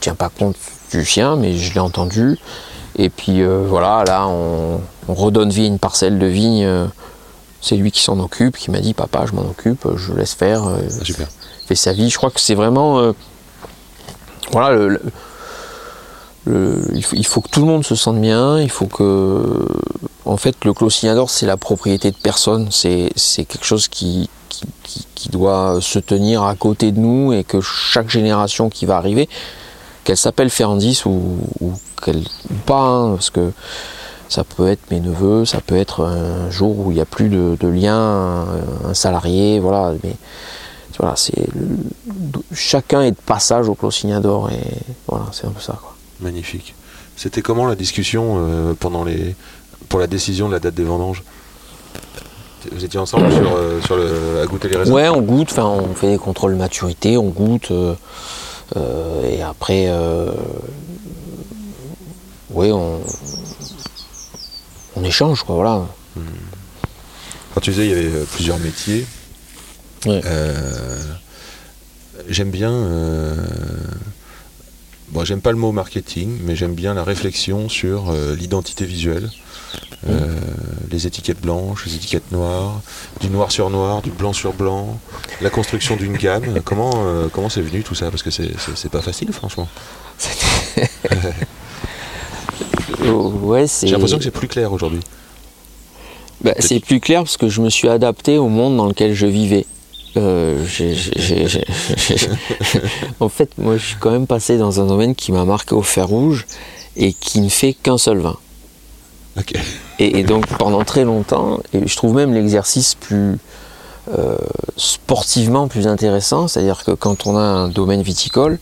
tiens pas compte du sien, mais je l'ai entendu. Et puis euh, voilà, là on, on redonne vie à une parcelle de vigne. euh, c'est lui qui s'en occupe, qui m'a dit papa je m'en occupe, je laisse faire. euh, Ah, Super. fait sa vie. Je crois que c'est vraiment. voilà, le- le- le- il, faut, il faut que tout le monde se sente bien. Il faut que. En fait, le Clos Signador, c'est la propriété de personne. C'est quelque chose qui, qui, qui- qui doit se tenir à côté de nous et que chaque génération qui va arriver, qu'elle s'appelle Ferrandis ou, ou qu'elle ou pas, hein, parce que ça peut être mes neveux, ça peut être un jour où il n'y a plus de, de lien, un, un salarié, voilà. Mais voilà, c'est chacun est de passage au Clos Signador et voilà, c'est un peu ça. Quoi. Magnifique. C'était comment la discussion euh, pendant les pour la décision de la date des vendanges? Vous étiez ensemble sur, euh, sur le, à goûter les raisins Ouais, on goûte, enfin, on fait des contrôles de maturité, on goûte, euh, et après, euh, ouais, on, on échange, quoi, voilà. Quand tu disais il y avait euh, plusieurs métiers, Ouais. euh, j'aime bien. euh, bon, j'aime pas le mot marketing, mais j'aime bien la réflexion sur euh, l'identité visuelle. Euh, les étiquettes blanches, les étiquettes noires, du noir sur noir, du blanc sur blanc, la construction d'une gamme. <laughs> Comment euh, comment c'est venu tout ça? Parce que c'est- pas facile, franchement. <laughs> <laughs> Ouais, c'est. J'ai l'impression que c'est plus clair aujourd'hui. Bah, c'est plus clair parce que je me suis adapté au monde dans lequel je vivais. Euh, en fait, moi, je suis quand même passé dans un domaine qui m'a marqué au fer rouge et qui ne fait qu'un seul vin. Et, et donc pendant très longtemps, et je trouve même l'exercice plus euh, sportivement plus intéressant, c'est-à-dire que quand on a un domaine viticole,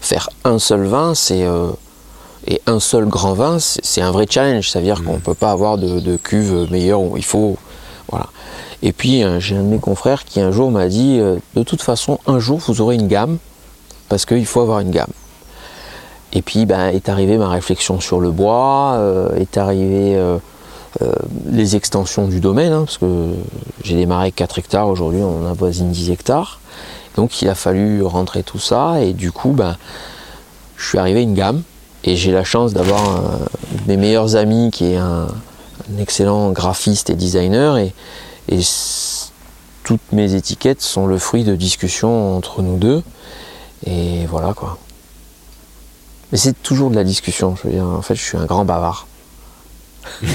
faire un seul vin, c'est euh, et un seul grand vin, c'est un vrai challenge. C'est-à-dire qu'on ne peut pas avoir de, de cuve meilleure. où Il faut voilà. Et puis euh, j'ai un de mes confrères qui un jour m'a dit, euh, de toute façon, un jour vous aurez une gamme parce qu'il faut avoir une gamme. Et puis ben, est arrivée ma réflexion sur le bois, euh, est arrivé euh, euh, les extensions du domaine, hein, parce que j'ai démarré 4 hectares, aujourd'hui on avoisine 10 hectares. Donc il a fallu rentrer tout ça et du coup ben, je suis arrivé à une gamme et j'ai la chance d'avoir mes meilleurs amis qui est un, excellent graphiste et designer et, et toutes mes étiquettes sont le fruit de discussions entre nous deux et voilà quoi. Mais c'est toujours de la discussion, je veux dire, en fait je suis un grand bavard. <laughs>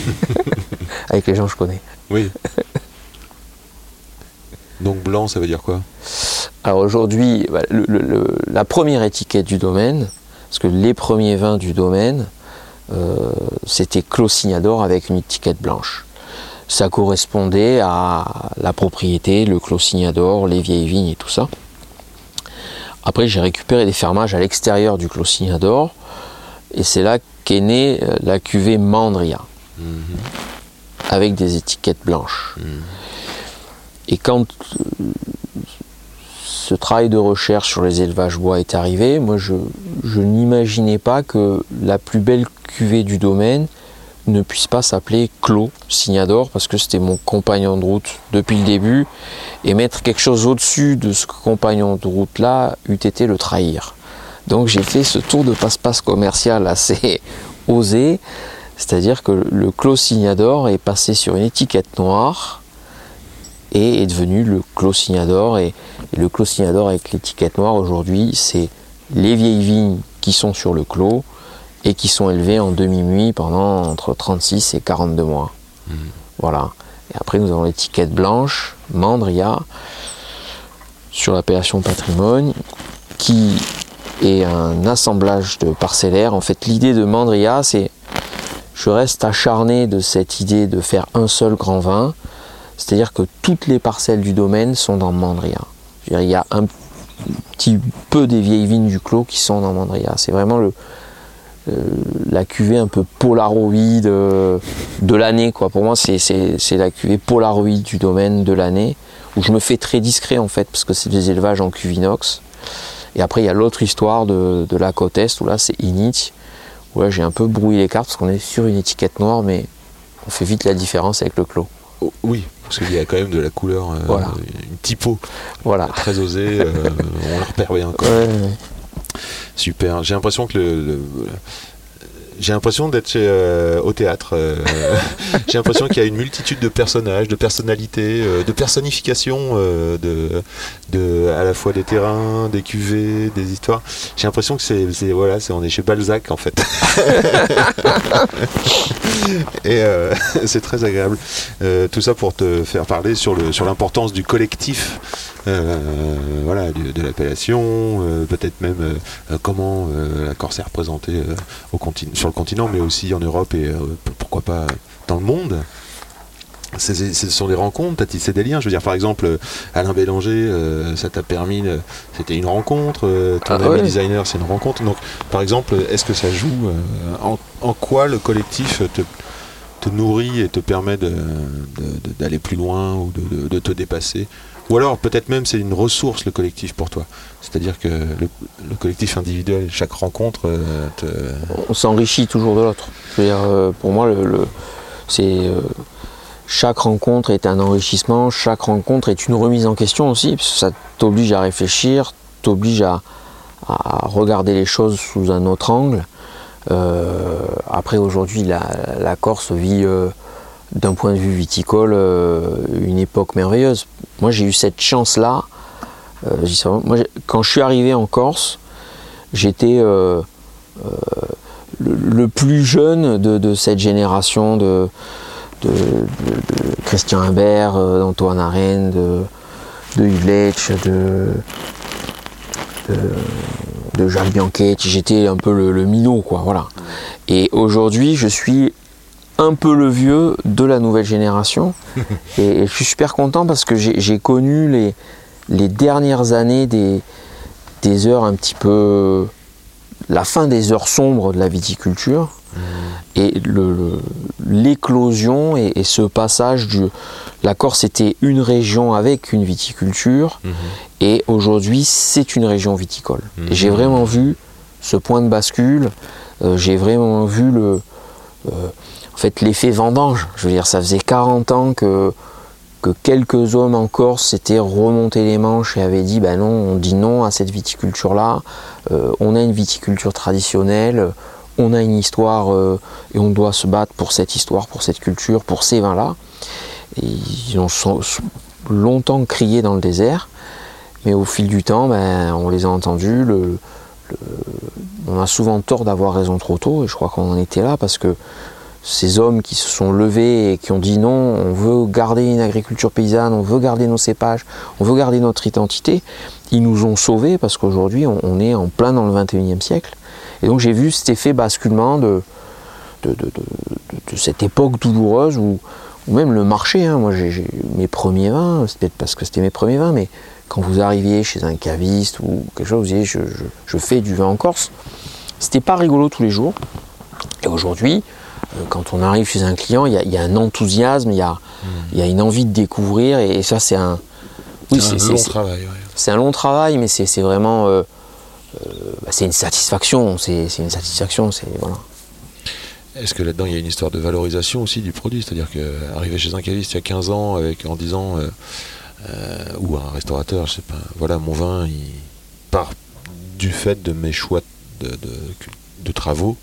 Avec les gens que je connais. Oui. Donc blanc, ça veut dire quoi? Alors aujourd'hui, bah, le- le- le- la première étiquette du domaine, parce que les premiers vins du domaine, euh, c'était Clos Signador avec une étiquette blanche. Ça correspondait à la propriété, le Clos Signador, les vieilles vignes et tout ça. Après, j'ai récupéré des fermages à l'extérieur du Clos Signador, et c'est là qu'est née euh, la cuvée Mandria, avec des étiquettes blanches. Et quand euh, ce travail de recherche sur les élevages bois est arrivé, moi je, je n'imaginais pas que la plus belle cuvée du domaine ne puisse pas s'appeler Clos Signador parce que c'était mon compagnon de route depuis le début et mettre quelque chose au-dessus de ce compagnon de route là eût été le trahir. Donc j'ai fait ce tour de passe-passe commercial assez <laughs> osé, c'est-à-dire que le Clos Signador est passé sur une étiquette noire et est devenu le Clos Signador. Et, et le Clos Signador avec l'étiquette noire aujourd'hui, c'est les vieilles vignes qui sont sur le clos et qui sont élevées en demi-muit pendant entre 36 et 42 mois. Voilà. Et après, nous avons l'étiquette blanche, Mandria, sur l'appellation patrimoine, qui est un assemblage de parcellaires. En fait, l'idée de Mandria, c'est je reste acharné de cette idée de faire un seul grand vin, c'est-à-dire que toutes les parcelles du domaine sont dans Mandria. Dire, il y a un petit peu des vieilles vignes du clos qui sont dans Mandria. C'est vraiment le, la cuvée un peu polaroïde euh, de l'année. quoi. Pour moi, c'est- la cuvée polaroïde du domaine de l'année, où je me fais très discret en fait, parce que c'est des élevages en cuvinox. Et après, il y a l'autre histoire de, de la côte Est, où là, c'est Init, où là, j'ai un peu brouillé les cartes, parce qu'on est sur une étiquette noire, mais on fait vite la différence avec le clos. Oh, Oui, parce qu'il y a quand même de la couleur, euh, Voilà. une typo Voilà. très osée, euh, on la repère bien. quoi. Ouais, ouais. Super. J'ai l'impression que le, le- j'ai l'impression d'être euh, au théâtre. euh, <laughs> j'ai l'impression qu'il y a une multitude de personnages, de personnalités, euh, de personnification euh, de, de à la fois des terrains, des cuvées, des histoires. J'ai l'impression que c'est, voilà, c'est on est chez Balzac en fait. <laughs> Et <laughs> c'est très agréable. Tout ça pour te faire parler sur le sur l'importance du collectif. Euh, voilà, de l'appellation, euh, peut-être même euh, comment la Corse est représentée au continent, sur le continent, mais aussi en Europe et pourquoi pas dans le monde. C'est- c'est- Ce sont des rencontres, tissé des liens. Je veux dire, par exemple, Alain Bélanger, euh, ça t'a permis, de- c'était une rencontre. euh, ton Ah ami ouais. designer, c'est une rencontre. Donc, par exemple, est-ce que ça joue en, en quoi le collectif te, te nourrit et te permet de- de- de- d'aller plus loin ou de te dépasser? Ou alors, peut-être même, c'est une ressource le collectif pour toi. C'est-à-dire que le, le collectif individuel, chaque rencontre, euh, te... on s'enrichit toujours de l'autre. Euh, pour moi, c'est euh, chaque rencontre est un enrichissement, chaque rencontre est une remise en question aussi, ça t'oblige à réfléchir, t'oblige à, regarder les choses sous un autre angle. Après, aujourd'hui, la, Corse vit d'un point de vue viticole euh, une époque merveilleuse. Moi, j'ai eu cette chance-là. euh, quand je suis arrivé en Corse, j'étais euh, le, plus jeune de, cette génération de, Christian Imbert, d'Antoine Arène, de, Yves de, de Jacques Bianchetti. J'étais un peu le, le minot, quoi, voilà. Et aujourd'hui, je suis un peu le vieux de la nouvelle génération. <laughs> et, et je suis super content parce que j'ai connu les, les dernières années des, des heures un petit peu. la fin des heures sombres de la viticulture. Et le- le- l'éclosion et, et ce passage du. La Corse était une région avec une viticulture et aujourd'hui c'est une région viticole. Et J'ai vraiment vu ce point de bascule, euh, j'ai vraiment vu le, euh, fait, l'effet vendange. Je veux dire, ça faisait 40 ans que, que quelques hommes en Corse s'étaient remontés les manches et avaient dit ben non, on dit non à cette viticulture-là, Euh, on a une viticulture traditionnelle, on a une histoire euh, et on doit se battre pour cette histoire, pour cette culture, pour ces vins-là. Ils ont longtemps crié dans le désert, mais au fil du temps, ben, on les a entendus. le- on a souvent tort d'avoir raison trop tôt, et je crois qu'on en était là parce que ces hommes qui se sont levés et qui ont dit non, on veut garder une agriculture paysanne, on veut garder nos cépages, on veut garder notre identité, ils nous ont sauvés parce qu'aujourd'hui on, est en plein dans le 21e siècle. Et donc j'ai vu cet effet basculement de, cette époque douloureuse où, même le marché, hein, moi j'ai mes premiers vins, c'est peut-être parce que c'était mes premiers vins, mais quand vous arriviez chez un caviste ou quelque chose, vous disiez je, je- fais du vin en Corse, c'était pas rigolo tous les jours. Et aujourd'hui, quand on arrive chez un client, il y a, il y a un enthousiasme, il y a, il y a une envie de découvrir, et, et ça c'est un... Oui, C'est un long travail. ouais. c'est un long travail, mais c'est vraiment... euh, euh, bah, c'est une satisfaction, c'est une satisfaction, c'est... Voilà. Est-ce que là-dedans il y a une histoire de valorisation aussi du produit? C'est-à-dire qu'arriver chez un caviste il y a 15 ans avec, en disant, euh, euh, ou un restaurateur, je sais pas, voilà mon vin, il part du fait de mes choix de, de- de travaux,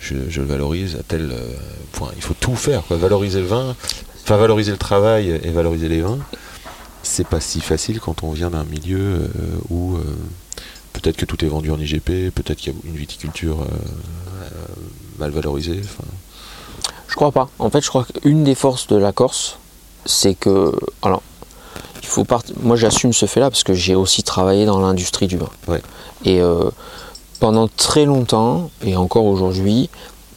je, je le valorise à tel euh, point. Il faut tout faire, quoi. valoriser le vin, enfin valoriser le travail et valoriser les vins. C'est pas si facile quand on vient d'un milieu euh, où euh, peut-être que tout est vendu en IGP, peut-être qu'il y a une viticulture euh, mal valorisée. Je crois pas. En fait, je crois qu'une des forces de la Corse, c'est que... Alors, il faut part... Moi, j'assume ce fait-là parce que j'ai aussi travaillé dans l'industrie du vin. Ouais. Et euh, pendant très longtemps, et encore aujourd'hui,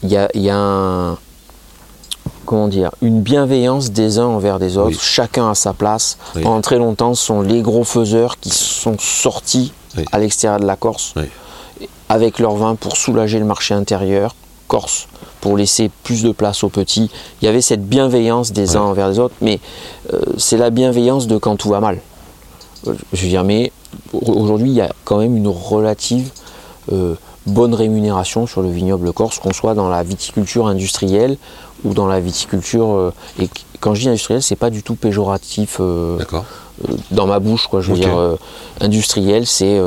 il y a, il y a un- comment dire, une bienveillance des uns envers des autres, Oui. chacun à sa place. Oui. Pendant très longtemps, ce sont les gros faiseurs qui sont sortis Oui. à l'extérieur de la Corse avec leur vin pour soulager le marché intérieur corse, pour laisser plus de place aux petits. Il y avait cette bienveillance des uns envers les autres, mais euh, c'est la bienveillance de quand tout va mal. Euh, Je veux dire, mais aujourd'hui, il y a quand même une relative euh, bonne rémunération sur le vignoble corse, qu'on soit dans la viticulture industrielle ou dans la viticulture. euh, et qu- quand je dis industrielle, c'est pas du tout péjoratif euh, dans ma bouche, quoi. Je veux dire, industriel, c'est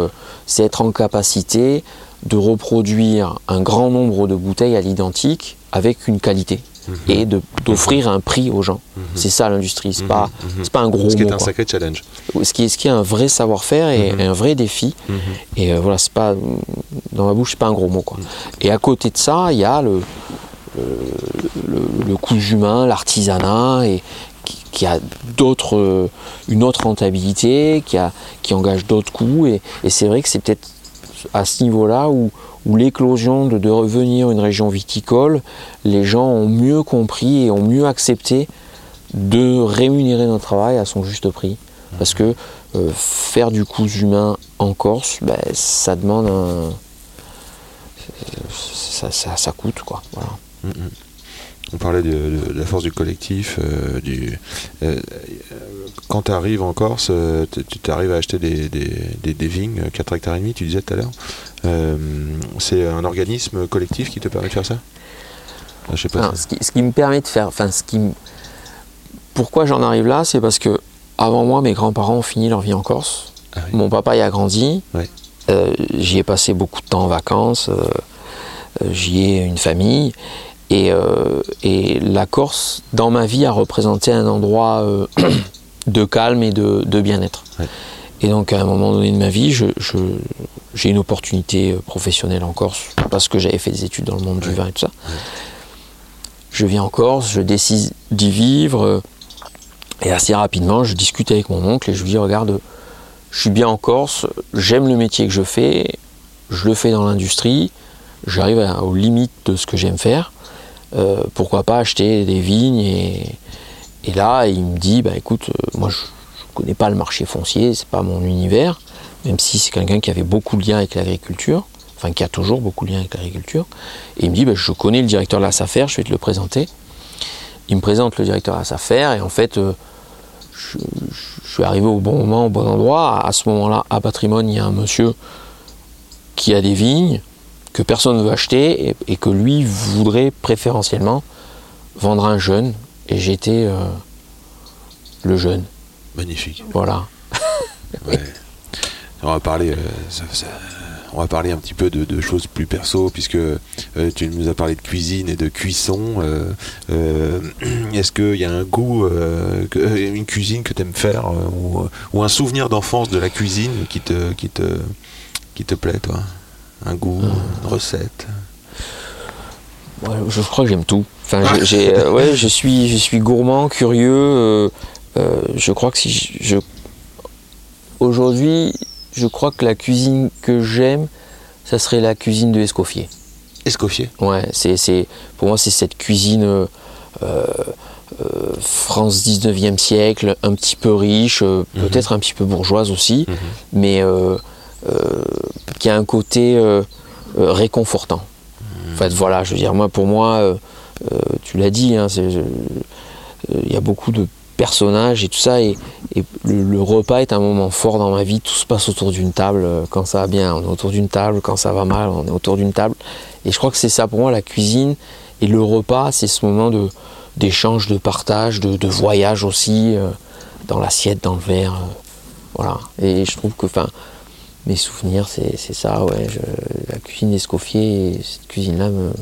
être en capacité de reproduire un grand nombre de bouteilles à l'identique avec une qualité. Et de- d'offrir un prix aux gens. C'est ça l'industrie, c'est pas, c'est pas un gros Ce qui est un sacré challenge. Ce qui est, ce qui est un vrai savoir-faire et Mhm. un vrai défi. Et euh, voilà, c'est pas dans ma bouche, c'est pas un gros mot quoi. Et à côté de ça, il y a le le, coût humain, l'artisanat et qui, a d'autres euh, une autre rentabilité, qui a qui engage d'autres coûts et, et c'est vrai que c'est peut-être à ce niveau-là où où l'éclosion de, de revenir une région viticole, les gens ont mieux compris et ont mieux accepté de rémunérer notre travail à son juste prix. Parce que euh, faire du coût humain en Corse, ben, ça demande un. Ça, ça- ça coûte quoi. Voilà. On parlait de, de- de la force du collectif. euh, du, euh, quand tu arrives en Corse, euh, tu arrives à acheter des, des, des- des vignes, 4 hectares et demi, tu disais tout à l'heure. Euh, c'est un organisme collectif qui te permet de faire ça? Ah, Je sais pas. Ce, qui, ce qui me permet de faire. Enfin, ce qui me- Pourquoi j'en arrive là C'est parce que avant moi, mes grands-parents ont fini leur vie en Corse. Ah oui. Mon papa y a grandi. J'y ai passé beaucoup de temps en vacances. j'y ai une famille. Et, euh, et la Corse, dans ma vie, a représenté un endroit euh, <clears throat> de calme et de, de bien-être. Ouais. Et donc à un moment donné de ma vie, je- je- j'ai une opportunité euh, professionnelle en Corse parce que j'avais fait des études dans le monde du vin et tout ça. Je viens en Corse, je décide d'y vivre et assez rapidement, je discute avec mon oncle et je lui dis regarde, je suis bien en Corse, j'aime le métier que je fais, je le fais dans l'industrie, j'arrive aux limites de ce que j'aime faire. Euh, pourquoi pas acheter des vignes et, là il me dit bah écoute euh, moi je, je connais pas le marché foncier c'est pas mon univers même si c'est quelqu'un qui avait beaucoup de liens avec l'agriculture enfin qui a toujours beaucoup de liens avec l'agriculture. Et il me dit bah, je connais le directeur de la SAFER je vais te le présenter. Il me présente le directeur de la SAFER et en fait euh, je, je suis arrivé au bon moment au bon endroit. À ce moment là à Patrimoine il y a un monsieur qui a des vignes que personne ne veut acheter et, et que lui voudrait préférentiellement vendre à un jeune. Et j'étais euh, le jeune. Magnifique. Voilà. <laughs> Ouais. On va parler, euh, ça- ça- on va parler un petit peu de, de choses plus perso, puisque euh, tu nous as parlé de cuisine et de cuisson. euh, euh, <clears throat> Est-ce qu'il y a un goût, une cuisine que tu aimes faire, ou, ou un souvenir d'enfance de la cuisine qui te, qui te, qui te plaît, toi? Un goût, une recette Ouais, je crois que j'aime tout. Enfin, <laughs> j'ai- euh, ouais, je suis, je suis gourmand, curieux. euh, euh, je crois que si je, je- aujourd'hui, je crois que la cuisine que j'aime, ça serait la cuisine de Escoffier. Escoffier Ouais, c'est, c'est, pour moi, c'est cette cuisine France 19e siècle, un petit peu riche, Mhm. peut-être un petit peu bourgeoise aussi, Mhm. mais qui a un côté euh, euh, réconfortant. En fait, voilà, je veux dire, moi, pour moi, euh, tu l'as dit, hein, il y a beaucoup de personnages et tout ça, et, le, repas est un moment fort dans ma vie. Tout se passe autour d'une table. Quand ça va bien, on est autour d'une table. Quand ça va mal, on est autour d'une table. Et je crois que c'est ça pour moi, la cuisine et le repas, c'est ce moment d'échange, de partage, de, voyage aussi, dans l'assiette, dans le verre. voilà. Et je trouve que, enfin, mes souvenirs, c'est c'est ça, ouais. je- la cuisine d'Escoffier, et cette cuisine-là me,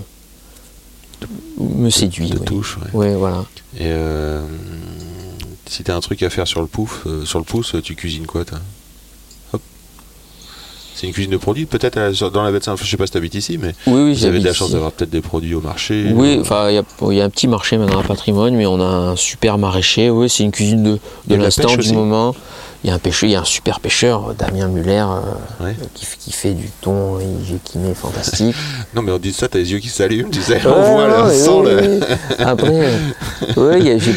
me séduit. te ouais. touche. ouais. Ouais, voilà. Et euh, si t'as un truc à faire sur le pouf, euh, sur le pouce, tu cuisines quoi, toi? C'est une cuisine de produits, peut-être dans la baie de Saint. Je sais pas si t'habites ici, mais Oui, oui, vous avez de la chance d'avoir peut-être des produits au marché. Oui, enfin, il y a- il y, a un petit marché maintenant à Patrimoine, mais on a un super maraîcher. Oui, c'est une cuisine de, de l'instant, du moment. Il y a un pêcheur, il y a un super pêcheur, euh, Damien Muller, euh, Ouais. qui, qui fait du thon équimé fantastique. <laughs> Non, mais on dit ça, t'as les yeux qui s'allument, tu sais. On voit, ouais, ouais, le- ouais. Après, euh, <laughs> ouais, il y a- j'ai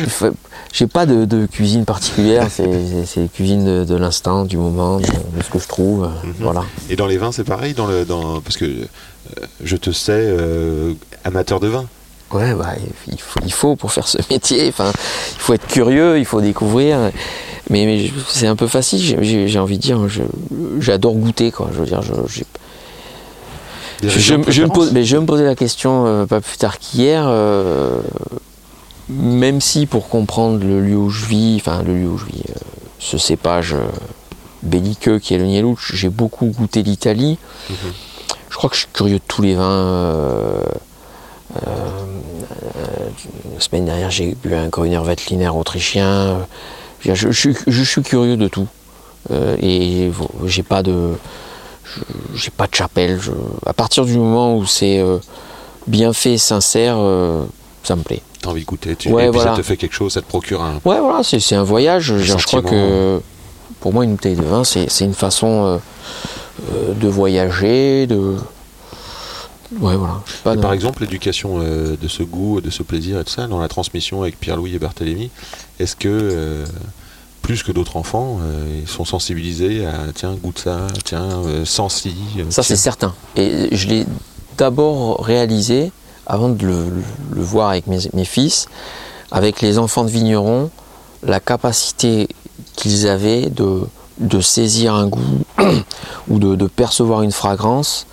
j'ai pas de, de cuisine particulière, c'est cuisine de, de l'instant, du moment, de, de ce que je trouve. euh, Mhm. Voilà. Et dans les vins, c'est pareil, dans le, dans, parce que euh, je te sais euh, amateur de vin. Ouais, bah, il faut, il faut pour faire ce métier. Enfin, il faut être curieux, il faut découvrir. Mais, c'est un peu facile. j'ai- envie de dire, j'adore goûter, quoi. Je veux dire, je, me pose, mais je me posais la question euh, pas plus tard qu'hier. Même si pour comprendre le lieu où je vis, enfin le lieu où je vis, euh, ce cépage euh, belliqueux qui est le Nielouch, j'ai beaucoup goûté l'Italie. Mhm. Je crois que je suis curieux de tous les vins. euh, euh, la semaine dernière, j'ai bu un Grüner Veltliner autrichien. Je, je- je suis- je suis curieux de tout. Et j'ai pas de. je- J'ai pas de chapelle. à partir du moment où c'est bien fait, sincère, ça me plaît. T'as envie de goûter, tu, Ouais, et puis voilà. ça te fait quelque chose, ça te procure un. Ouais, voilà, c'est un voyage. Je, je crois que pour moi, une bouteille de vin, c'est une façon euh, euh, de voyager, de. Ouais, voilà. pas, de- par exemple, l'éducation euh, de ce goût, de ce plaisir et tout ça, dans la transmission avec Pierre-Louis et Barthélemy, est-ce que, euh, plus que d'autres enfants, euh, ils sont sensibilisés à tiens, goûte ça, tiens, sens ci Ça, c'est certain. Et je l'ai d'abord réalisé, avant de le, voir avec mes, fils, avec les enfants de vignerons, la capacité qu'ils avaient de, saisir un goût <clears throat> ou de, de percevoir une fragrance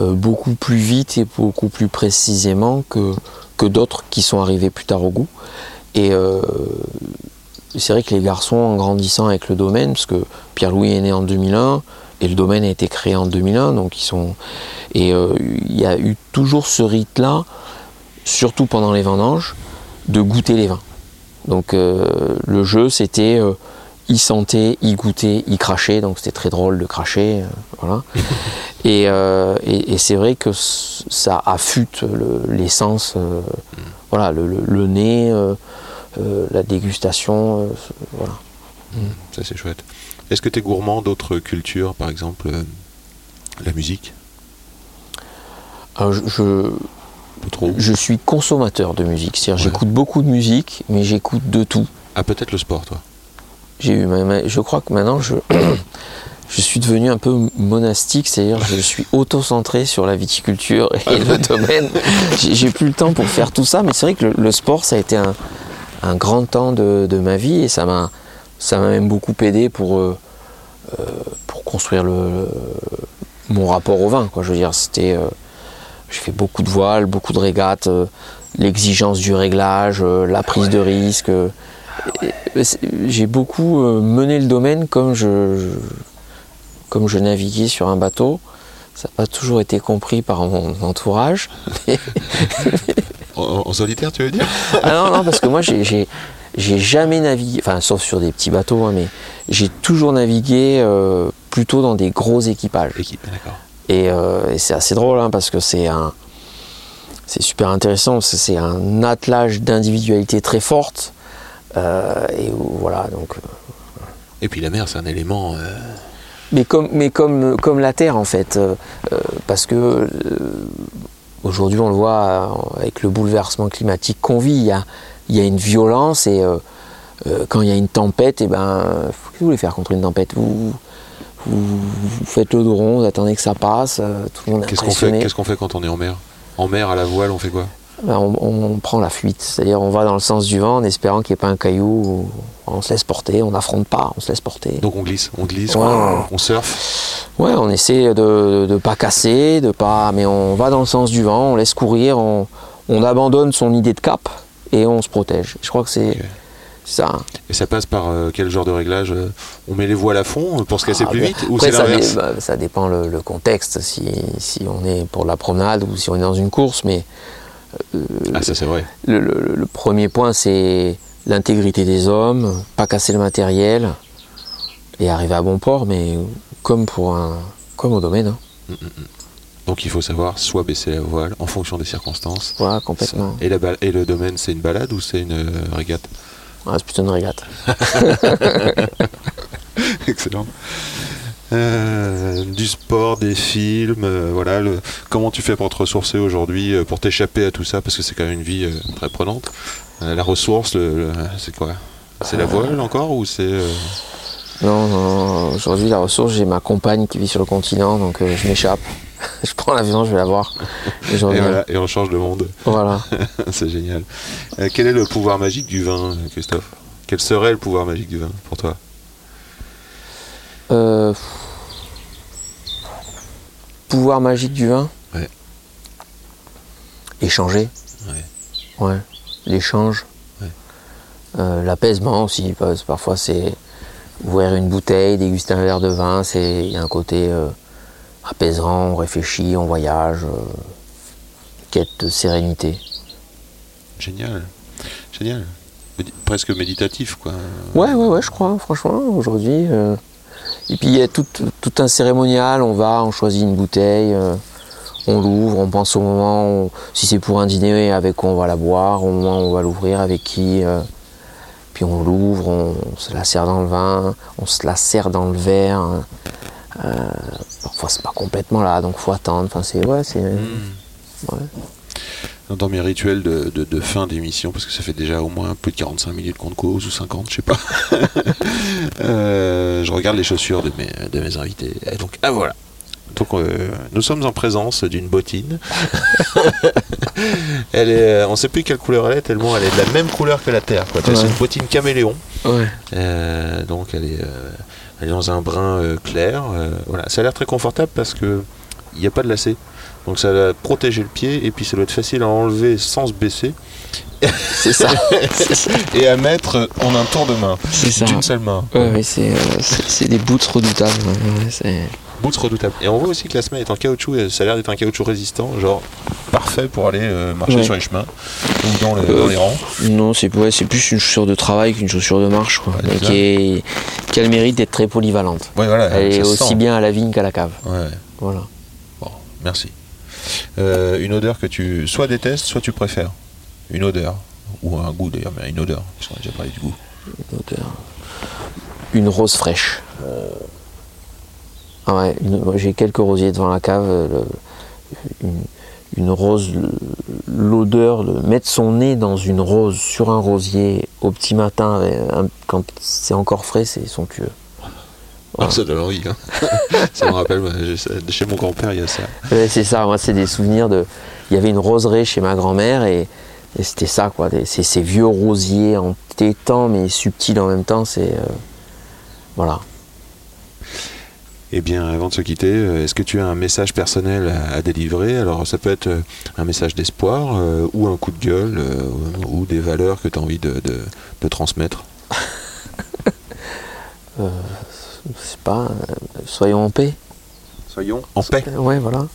euh, beaucoup plus vite et beaucoup plus précisément que, que d'autres qui sont arrivés plus tard au goût. Et euh, c'est vrai que les garçons, en grandissant avec le domaine, parce que Pierre-Louis est né en 2001, et le domaine a été créé en 2001, donc ils sont. Et euh, il y a eu toujours ce rite-là, surtout pendant les vendanges, de goûter les vins. Donc euh, le jeu, c'était. euh, y sentait, y goûtait, y crachait, donc c'était très drôle de cracher, euh, voilà. <laughs> et et- et c'est vrai que ça affûte le- l'essence, euh, voilà, le, le- le nez, la dégustation, voilà. Ça c'est chouette. Est-ce que tu es gourmand d'autres cultures, par exemple euh, la musique? Alors, je- je, Pas trop. je suis consommateur de musique, c'est-à-dire Ouais. j'écoute beaucoup de musique, mais j'écoute de tout. Ah peut-être le sport, toi. J'ai eu, je crois que maintenant je, <clears throat> je suis devenu un peu monastique, c'est-à-dire je suis auto-centré sur la viticulture et le domaine. J'ai j'ai plus le temps pour faire tout ça, mais c'est vrai que le, le sport ça a été un, un grand temps de, de ma vie et ça m'a ça m'a même beaucoup aidé pour euh, euh, pour construire le mon rapport au vin. Quoi. Je veux dire, c'était euh, j'ai fait beaucoup de voiles, beaucoup de régates, euh, l'exigence du réglage, la prise de risque. j'ai beaucoup mené le domaine comme je, je- comme je naviguais sur un bateau. Ça n'a pas toujours été compris par mon entourage. En, en- en solitaire, tu veux dire? Ah non, non, parce que moi, j'ai- j'ai jamais navigué, enfin, sauf sur des petits bateaux, hein, mais j'ai toujours navigué euh, plutôt dans des gros équipages. Équipe, d'accord. Et, euh, et c'est assez drôle hein, parce que c'est un, c'est super intéressant. C'est un attelage d'individualité très forte. Euh, et voilà, donc. Et puis la mer, c'est un élément. Mais comme, mais comme, comme la Terre en fait, parce que aujourd'hui on le voit avec le bouleversement climatique qu'on vit, il y a, il y a une violence et euh, euh, quand il y a une tempête, et ben, qu'est-ce que vous voulez faire contre une tempête? Vous, vous, vous faites le dos rond, vous attendez que ça passe, euh, tout le monde est Qu'est-ce qu'on fait, qu'est-ce qu'on fait quand on est en mer? En mer, à la voile, on fait quoi? Ben, on, on prend la fuite, c'est-à-dire on va dans le sens du vent en espérant qu'il n'y ait pas un caillou, ou on se laisse porter, on n'affronte pas, on se laisse porter. Donc on glisse, on glisse, Ouais, on, surfe? Ouais, on essaie de ne pas casser, de pas, mais on va dans le sens du vent, on laisse courir, on, on abandonne son idée de cap et on se protège. Je crois que c'est ça. Et ça passe par euh, quel genre de réglage euh, On met les voiles à fond euh, pour se casser Ah, plus vite Ou après, c'est ça, l'inverse bah, ça dépend le, le contexte, si, si on est pour la promenade ou si on est dans une course, mais Ah, ça c'est vrai. le, le- le premier point c'est l'intégrité des hommes, pas casser le matériel et arriver à bon port, mais comme pour un, comme au domaine, hein. Donc il faut savoir soit baisser la voile en fonction des circonstances. voilà, complètement. Et, la et le domaine, c'est une balade ou c'est une euh, régate? Ah, c'est plutôt une régate. <laughs> Excellent. Euh, du sport, des films, euh, voilà. Le, comment tu fais pour te ressourcer aujourd'hui, euh, pour t'échapper à tout ça, parce que c'est quand même une vie très prenante. La ressource, c'est quoi? C'est la voile encore ou c'est Non, non, aujourd'hui la ressource, j'ai ma compagne qui vit sur le continent, donc je m'échappe. <laughs> je prends l'avion, je vais la voir. Et voilà, et on change de monde. Voilà. <laughs> c'est génial. Euh, quel est le pouvoir magique du vin, Christophe? Quel serait le pouvoir magique du vin pour toi? Euh, pouvoir magique du vin? Ouais. Échanger. Ouais. Ouais. L'échange. Ouais. Euh, L'apaisement aussi, parce que parfois c'est ouvrir une bouteille, déguster un verre de vin, c'est il y a un côté euh, apaisant, on réfléchit, on voyage, euh, quête de sérénité. Génial. Génial. Médi- Presque méditatif, quoi. Ouais, ouais, ouais, je crois, franchement, aujourd'hui. euh. Et puis il y a tout, tout un cérémonial, on va, on choisit une bouteille, euh, on l'ouvre, on pense au moment, on- si c'est pour un dîner, avec quoi on va la boire, au moment où on va l'ouvrir, avec qui. puis on l'ouvre, on, se la sert dans le vin, on se la sert dans le verre. hein. Euh, parfois c'est pas complètement là, donc faut attendre. Enfin, c'est. Ouais, c'est. Hmm. ouais. Dans mes rituels de, de- de fin d'émission, parce que ça fait déjà au moins plus de 45 minutes qu'on cause, ou 50, je sais pas, <laughs> euh, je regarde les chaussures de mes, de mes invités. Et donc, ah voilà. Donc, euh, nous sommes en présence d'une bottine. <laughs> elle est, euh, on sait plus quelle couleur elle est, tellement elle est de la même couleur que la terre. C'est une bottine caméléon. Ouais. Euh, donc elle est, euh, elle est dans un brun euh, clair. euh, voilà, ça a l'air très confortable parce que il n'y a pas de lacet. Donc ça va protéger le pied et puis ça doit être facile à enlever sans se baisser <laughs> C'est ça. <laughs> et à mettre en un tour de main, C'est ça. d'une seule main. Ouais, ouais, c'est, euh, c'est, des boots redoutables. ouais. Boots redoutable. Et on voit aussi que la semelle est en caoutchouc et ça a l'air d'être un caoutchouc résistant, genre parfait pour aller euh, marcher Ouais. sur les chemins ou dans, le- Euh, dans les rangs. Non, c'est ouais, c'est plus une chaussure de travail qu'une chaussure de marche, quoi. Ouais, qui, est, qui a le mérite d'être très polyvalente. Ouais, voilà. Elle est aussi sent. bien à la vigne qu'à la cave. Ouais, Voilà. bon, merci. Euh, une odeur que tu soit détestes, soit tu préfères. Une odeur. Ou un goût d'ailleurs, mais une odeur. Parce qu'on a déjà parlé du goût. Une odeur. Une rose fraîche. Ouais, j'ai quelques rosiers devant la cave. euh, le- une, une rose, l'odeur, de mettre son nez dans une rose, sur un rosier, au petit matin, un- quand c'est encore frais, c'est somptueux. Ah, ça donne envie. Hein. <laughs> ça me rappelle, chez mon grand-père, il y a ça. Ouais, c'est ça, moi c'est des souvenirs de. Il y avait une roseraie chez ma grand-mère et, et c'était ça quoi, des- ces vieux rosiers en tétans mais subtils en même temps, c'est. euh, voilà. Eh bien, avant de se quitter, euh, est-ce que tu as un message personnel à, à délivrer? Alors, ça peut être euh, un message d'espoir, euh, ou un coup de gueule, euh, ou des valeurs que tu as envie de, de- de transmettre? Je sais pas, euh, soyons en paix. Soyons en paix. Euh, Ouais, voilà.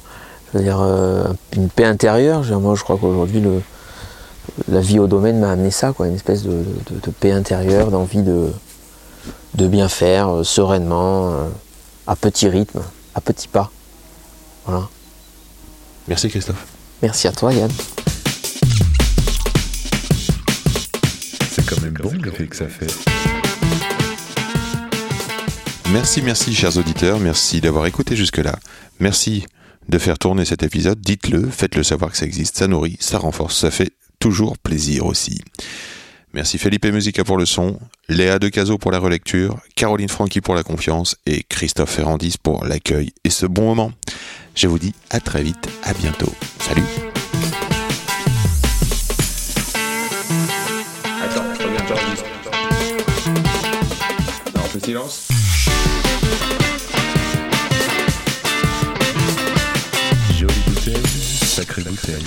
Je veux dire, euh, une paix intérieure. Je veux dire, Moi, je crois qu'aujourd'hui, le, la vie au domaine m'a amené ça, quoi, une espèce de, de- de paix intérieure, d'envie de, de bien faire euh, sereinement, euh, à petit rythme, à petits pas. Voilà. Merci Christophe. Merci à toi, Yann. C'est quand même bon l'effet que ça fait. Merci, merci chers auditeurs, merci d'avoir écouté jusque-là. Merci de faire tourner cet épisode, dites-le, faites-le savoir que ça existe, ça nourrit, ça renforce, ça fait toujours plaisir aussi. Merci Felipe Musica pour le son, Léa Decazo pour la relecture, Caroline Franqui pour la confiance et Christophe Ferrandis pour l'accueil et ce bon moment. Je vous dis à très vite, à bientôt. Salut Attends, regarde, j'enregistre. Non, on fait silence. Jolie bouteille, sacrée bouteille.